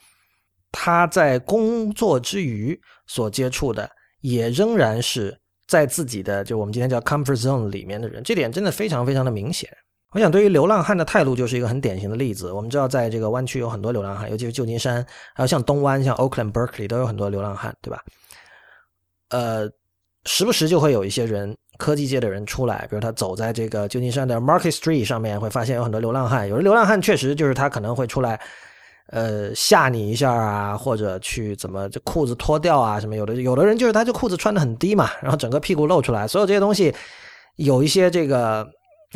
他在工作之余所接触的，也仍然是在自己的就我们今天叫 comfort zone 里面的人，这点真的非常非常的明显。我想，对于流浪汉的态度就是一个很典型的例子。我们知道，在这个湾区有很多流浪汉，尤其是旧金山，还有像东湾、像 Oakland、Berkeley 都有很多流浪汉，对吧？呃，时不时就会有一些人，科技界的人出来，比如他走在这个旧金山的 Market Street 上面，会发现有很多流浪汉。有的流浪汉确实就是他可能会出来，呃，吓你一下啊，或者去怎么这裤子脱掉啊什么。有的有的人就是他这裤子穿的很低嘛，然后整个屁股露出来，所有这些东西有一些这个。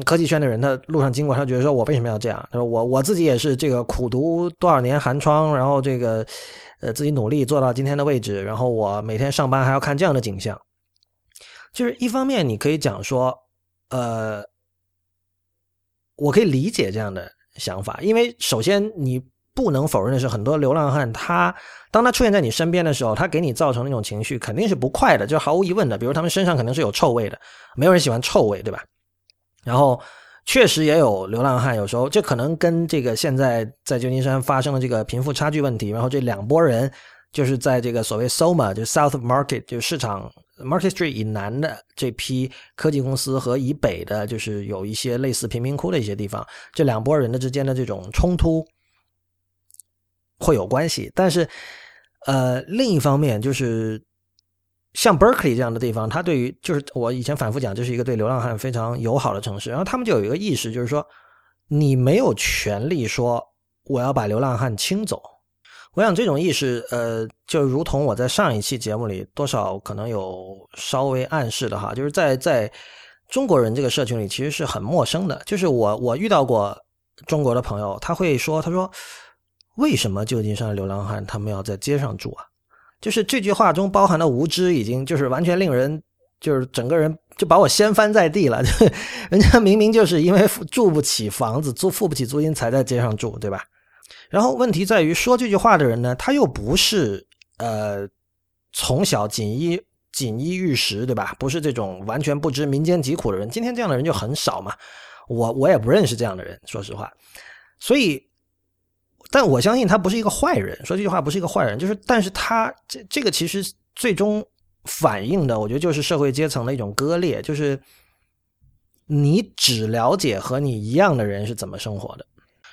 科技圈的人，他路上经过，他觉得说：“我为什么要这样？”他说：“我我自己也是这个苦读多少年寒窗，然后这个呃自己努力做到今天的位置，然后我每天上班还要看这样的景象。”就是一方面，你可以讲说，呃，我可以理解这样的想法，因为首先你不能否认的是，很多流浪汉他当他出现在你身边的时候，他给你造成那种情绪肯定是不快的，就毫无疑问的。比如他们身上肯定是有臭味的，没有人喜欢臭味，对吧？然后，确实也有流浪汉，有时候这可能跟这个现在在旧金山发生的这个贫富差距问题，然后这两拨人就是在这个所谓 SoMa 就 South Market 就市场 Market Street 以南的这批科技公司和以北的，就是有一些类似贫民窟的一些地方，这两拨人的之间的这种冲突会有关系。但是，呃，另一方面就是。像 Berkeley 这样的地方，它对于就是我以前反复讲，这是一个对流浪汉非常友好的城市。然后他们就有一个意识，就是说你没有权利说我要把流浪汉清走。我想这种意识，呃，就如同我在上一期节目里多少可能有稍微暗示的哈，就是在在中国人这个社群里其实是很陌生的。就是我我遇到过中国的朋友，他会说，他说为什么旧金山的流浪汉他们要在街上住啊？就是这句话中包含的无知，已经就是完全令人就是整个人就把我掀翻在地了。人家明明就是因为住不起房子，租付不起租金才在街上住，对吧？然后问题在于说这句话的人呢，他又不是呃从小锦衣锦衣玉食，对吧？不是这种完全不知民间疾苦的人。今天这样的人就很少嘛。我我也不认识这样的人，说实话。所以。但我相信他不是一个坏人，说这句话不是一个坏人，就是，但是他这这个其实最终反映的，我觉得就是社会阶层的一种割裂，就是你只了解和你一样的人是怎么生活的。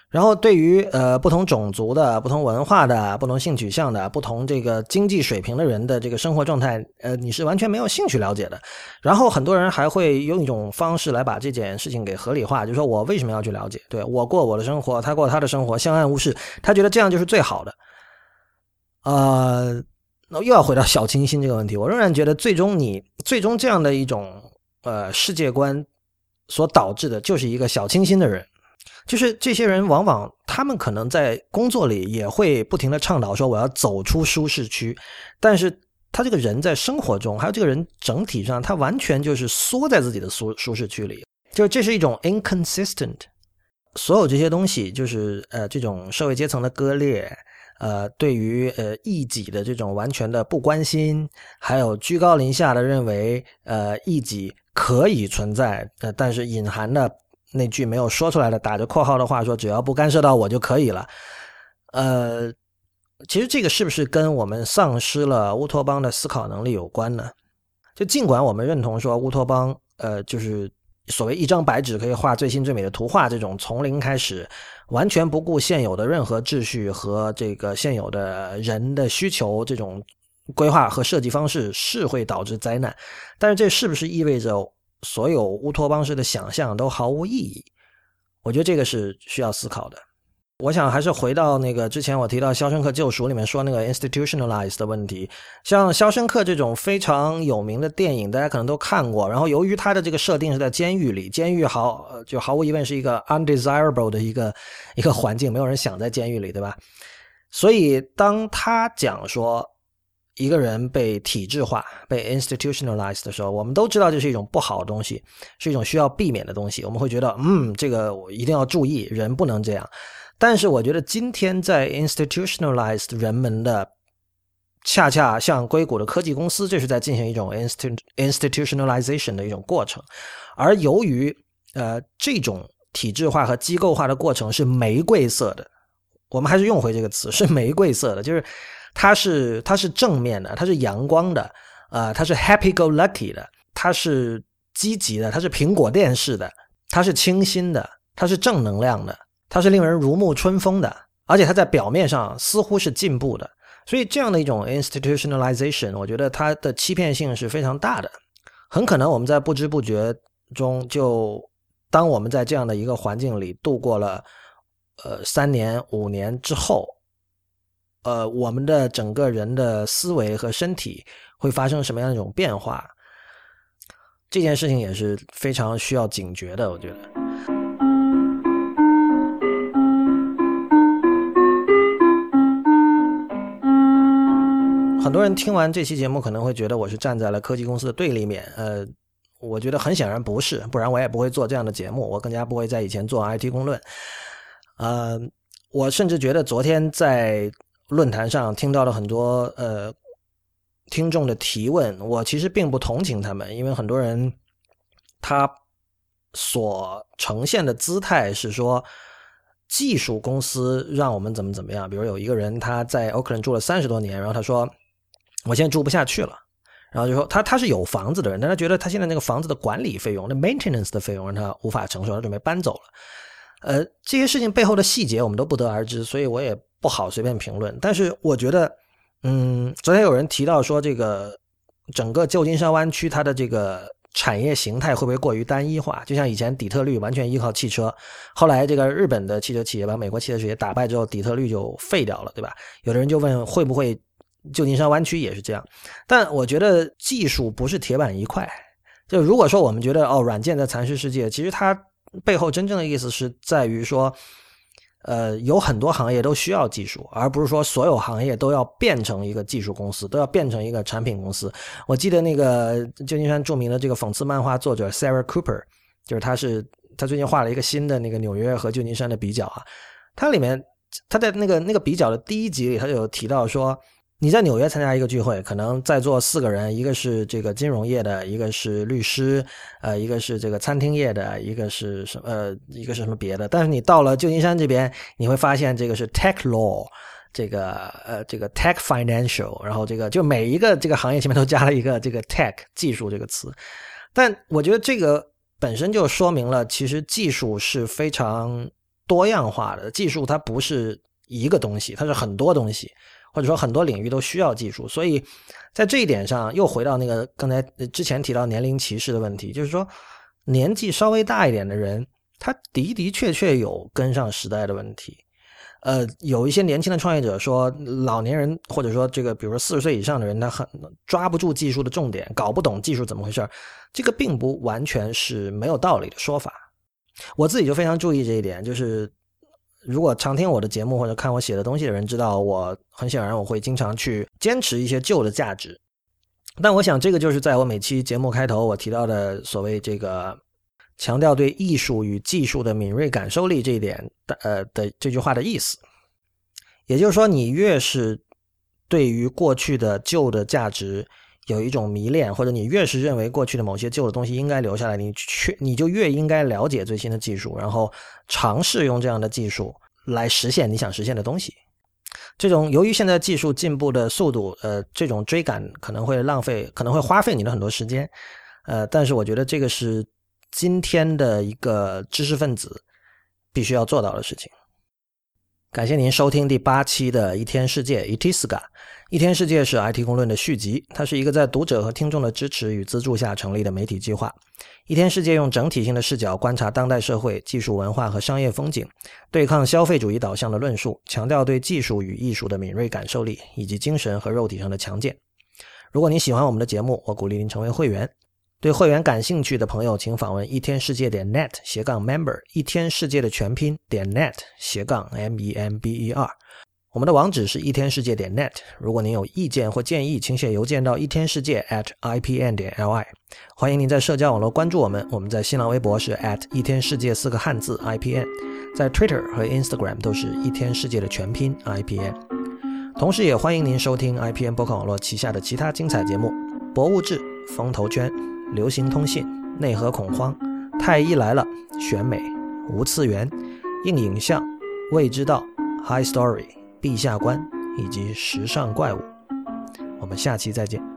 然后，对于呃不同种族的、不同文化的、不同性取向的、不同这个经济水平的人的这个生活状态，呃，你是完全没有兴趣了解的。然后，很多人还会用一种方式来把这件事情给合理化，就说我为什么要去了解？对我过我的生活，他过他的生活，相安无事，他觉得这样就是最好的。呃，那又要回到小清新这个问题，我仍然觉得最终你最终这样的一种呃世界观所导致的就是一个小清新的人。就是这些人，往往他们可能在工作里也会不停的倡导说我要走出舒适区，但是他这个人在生活中，还有这个人整体上，他完全就是缩在自己的舒舒适区里，就这是一种 inconsistent。所有这些东西，就是呃这种社会阶层的割裂，呃对于呃异己的这种完全的不关心，还有居高临下的认为呃异己可以存在，呃但是隐含的。那句没有说出来的打着括号的话说：“只要不干涉到我就可以了。”呃，其实这个是不是跟我们丧失了乌托邦的思考能力有关呢？就尽管我们认同说乌托邦，呃，就是所谓一张白纸可以画最新最美的图画，这种从零开始，完全不顾现有的任何秩序和这个现有的人的需求，这种规划和设计方式是会导致灾难。但是这是不是意味着？所有乌托邦式的想象都毫无意义，我觉得这个是需要思考的。我想还是回到那个之前我提到《肖申克救赎》里面说那个 institutionalized 的问题。像《肖申克》这种非常有名的电影，大家可能都看过。然后由于它的这个设定是在监狱里，监狱毫就毫无疑问是一个 undesirable 的一个一个环境，没有人想在监狱里，对吧？所以当他讲说。一个人被体制化、被 institutionalized 的时候，我们都知道这是一种不好的东西，是一种需要避免的东西。我们会觉得，嗯，这个我一定要注意，人不能这样。但是，我觉得今天在 institutionalized 人们的恰恰像硅谷的科技公司，这是在进行一种 institutionalization 的一种过程。而由于呃这种体制化和机构化的过程是玫瑰色的，我们还是用回这个词，是玫瑰色的，就是它是它是正面的，它是阳光的，呃，它是 happy go lucky 的，它是积极的，它是苹果电视的，它是清新的，它是正能量的，它是令人如沐春风的，而且它在表面上似乎是进步的。所以这样的一种 institutionalization，我觉得它的欺骗性是非常大的，很可能我们在不知不觉中就。当我们在这样的一个环境里度过了，呃，三年五年之后，呃，我们的整个人的思维和身体会发生什么样一种变化？这件事情也是非常需要警觉的，我觉得。很多人听完这期节目可能会觉得我是站在了科技公司的对立面，呃。我觉得很显然不是，不然我也不会做这样的节目，我更加不会在以前做 IT 公论。呃，我甚至觉得昨天在论坛上听到了很多呃听众的提问，我其实并不同情他们，因为很多人他所呈现的姿态是说技术公司让我们怎么怎么样，比如有一个人他在 Oakland 住了三十多年，然后他说我现在住不下去了。然后就说他他是有房子的人，但他觉得他现在那个房子的管理费用、那 maintenance 的费用让他无法承受，他准备搬走了。呃，这些事情背后的细节我们都不得而知，所以我也不好随便评论。但是我觉得，嗯，昨天有人提到说，这个整个旧金山湾区它的这个产业形态会不会过于单一化？就像以前底特律完全依靠汽车，后来这个日本的汽车企业把美国汽车企业打败之后，底特律就废掉了，对吧？有的人就问会不会？旧金山湾区也是这样，但我觉得技术不是铁板一块。就如果说我们觉得哦，软件在蚕食世界，其实它背后真正的意思是在于说，呃，有很多行业都需要技术，而不是说所有行业都要变成一个技术公司，都要变成一个产品公司。我记得那个旧金山著名的这个讽刺漫画作者 Sarah Cooper，就是他是他最近画了一个新的那个纽约和旧金山的比较啊，它里面他在那个那个比较的第一集里，他就有提到说。你在纽约参加一个聚会，可能在座四个人，一个是这个金融业的，一个是律师，呃，一个是这个餐厅业的，一个是什么呃，一个是什么别的。但是你到了旧金山这边，你会发现这个是 tech law，这个呃，这个 tech financial，然后这个就每一个这个行业前面都加了一个这个 tech 技术这个词。但我觉得这个本身就说明了，其实技术是非常多样化的，技术它不是一个东西，它是很多东西。或者说很多领域都需要技术，所以在这一点上又回到那个刚才之前提到年龄歧视的问题，就是说年纪稍微大一点的人，他的的确确有跟上时代的问题。呃，有一些年轻的创业者说，老年人或者说这个，比如说四十岁以上的人，他很抓不住技术的重点，搞不懂技术怎么回事这个并不完全是没有道理的说法。我自己就非常注意这一点，就是。如果常听我的节目或者看我写的东西的人知道，我很显然我会经常去坚持一些旧的价值。但我想，这个就是在我每期节目开头我提到的所谓这个强调对艺术与技术的敏锐感受力这一点的呃的这句话的意思。也就是说，你越是对于过去的旧的价值。有一种迷恋，或者你越是认为过去的某些旧的东西应该留下来，你去你就越应该了解最新的技术，然后尝试用这样的技术来实现你想实现的东西。这种由于现在技术进步的速度，呃，这种追赶可能会浪费，可能会花费你的很多时间，呃，但是我觉得这个是今天的一个知识分子必须要做到的事情。感谢您收听第八期的《一天世界》Itiska。《一天世界》是 IT 公论的续集，它是一个在读者和听众的支持与资助下成立的媒体计划。《一天世界》用整体性的视角观察当代社会、技术文化和商业风景，对抗消费主义导向的论述，强调对技术与艺术的敏锐感受力以及精神和肉体上的强健。如果您喜欢我们的节目，我鼓励您成为会员。对会员感兴趣的朋友，请访问一天世界点 net 斜杠 member，一天世界的全拼点 net 斜杠 m e m b e r。我们的网址是一天世界点 net。如果您有意见或建议，请写邮件到一天世界 at i p n 点 l i。欢迎您在社交网络关注我们，我们在新浪微博是 at 一天世界四个汉字 i p n，在 Twitter 和 Instagram 都是一天世界的全拼 i p n。同时，也欢迎您收听 IPN 博客网络旗下的其他精彩节目：《博物志》《风投圈》《流行通信》《内核恐慌》《太医来了》《选美》《无次元》《硬影像》《未知道》《High Story》《陛下观》以及《时尚怪物》。我们下期再见。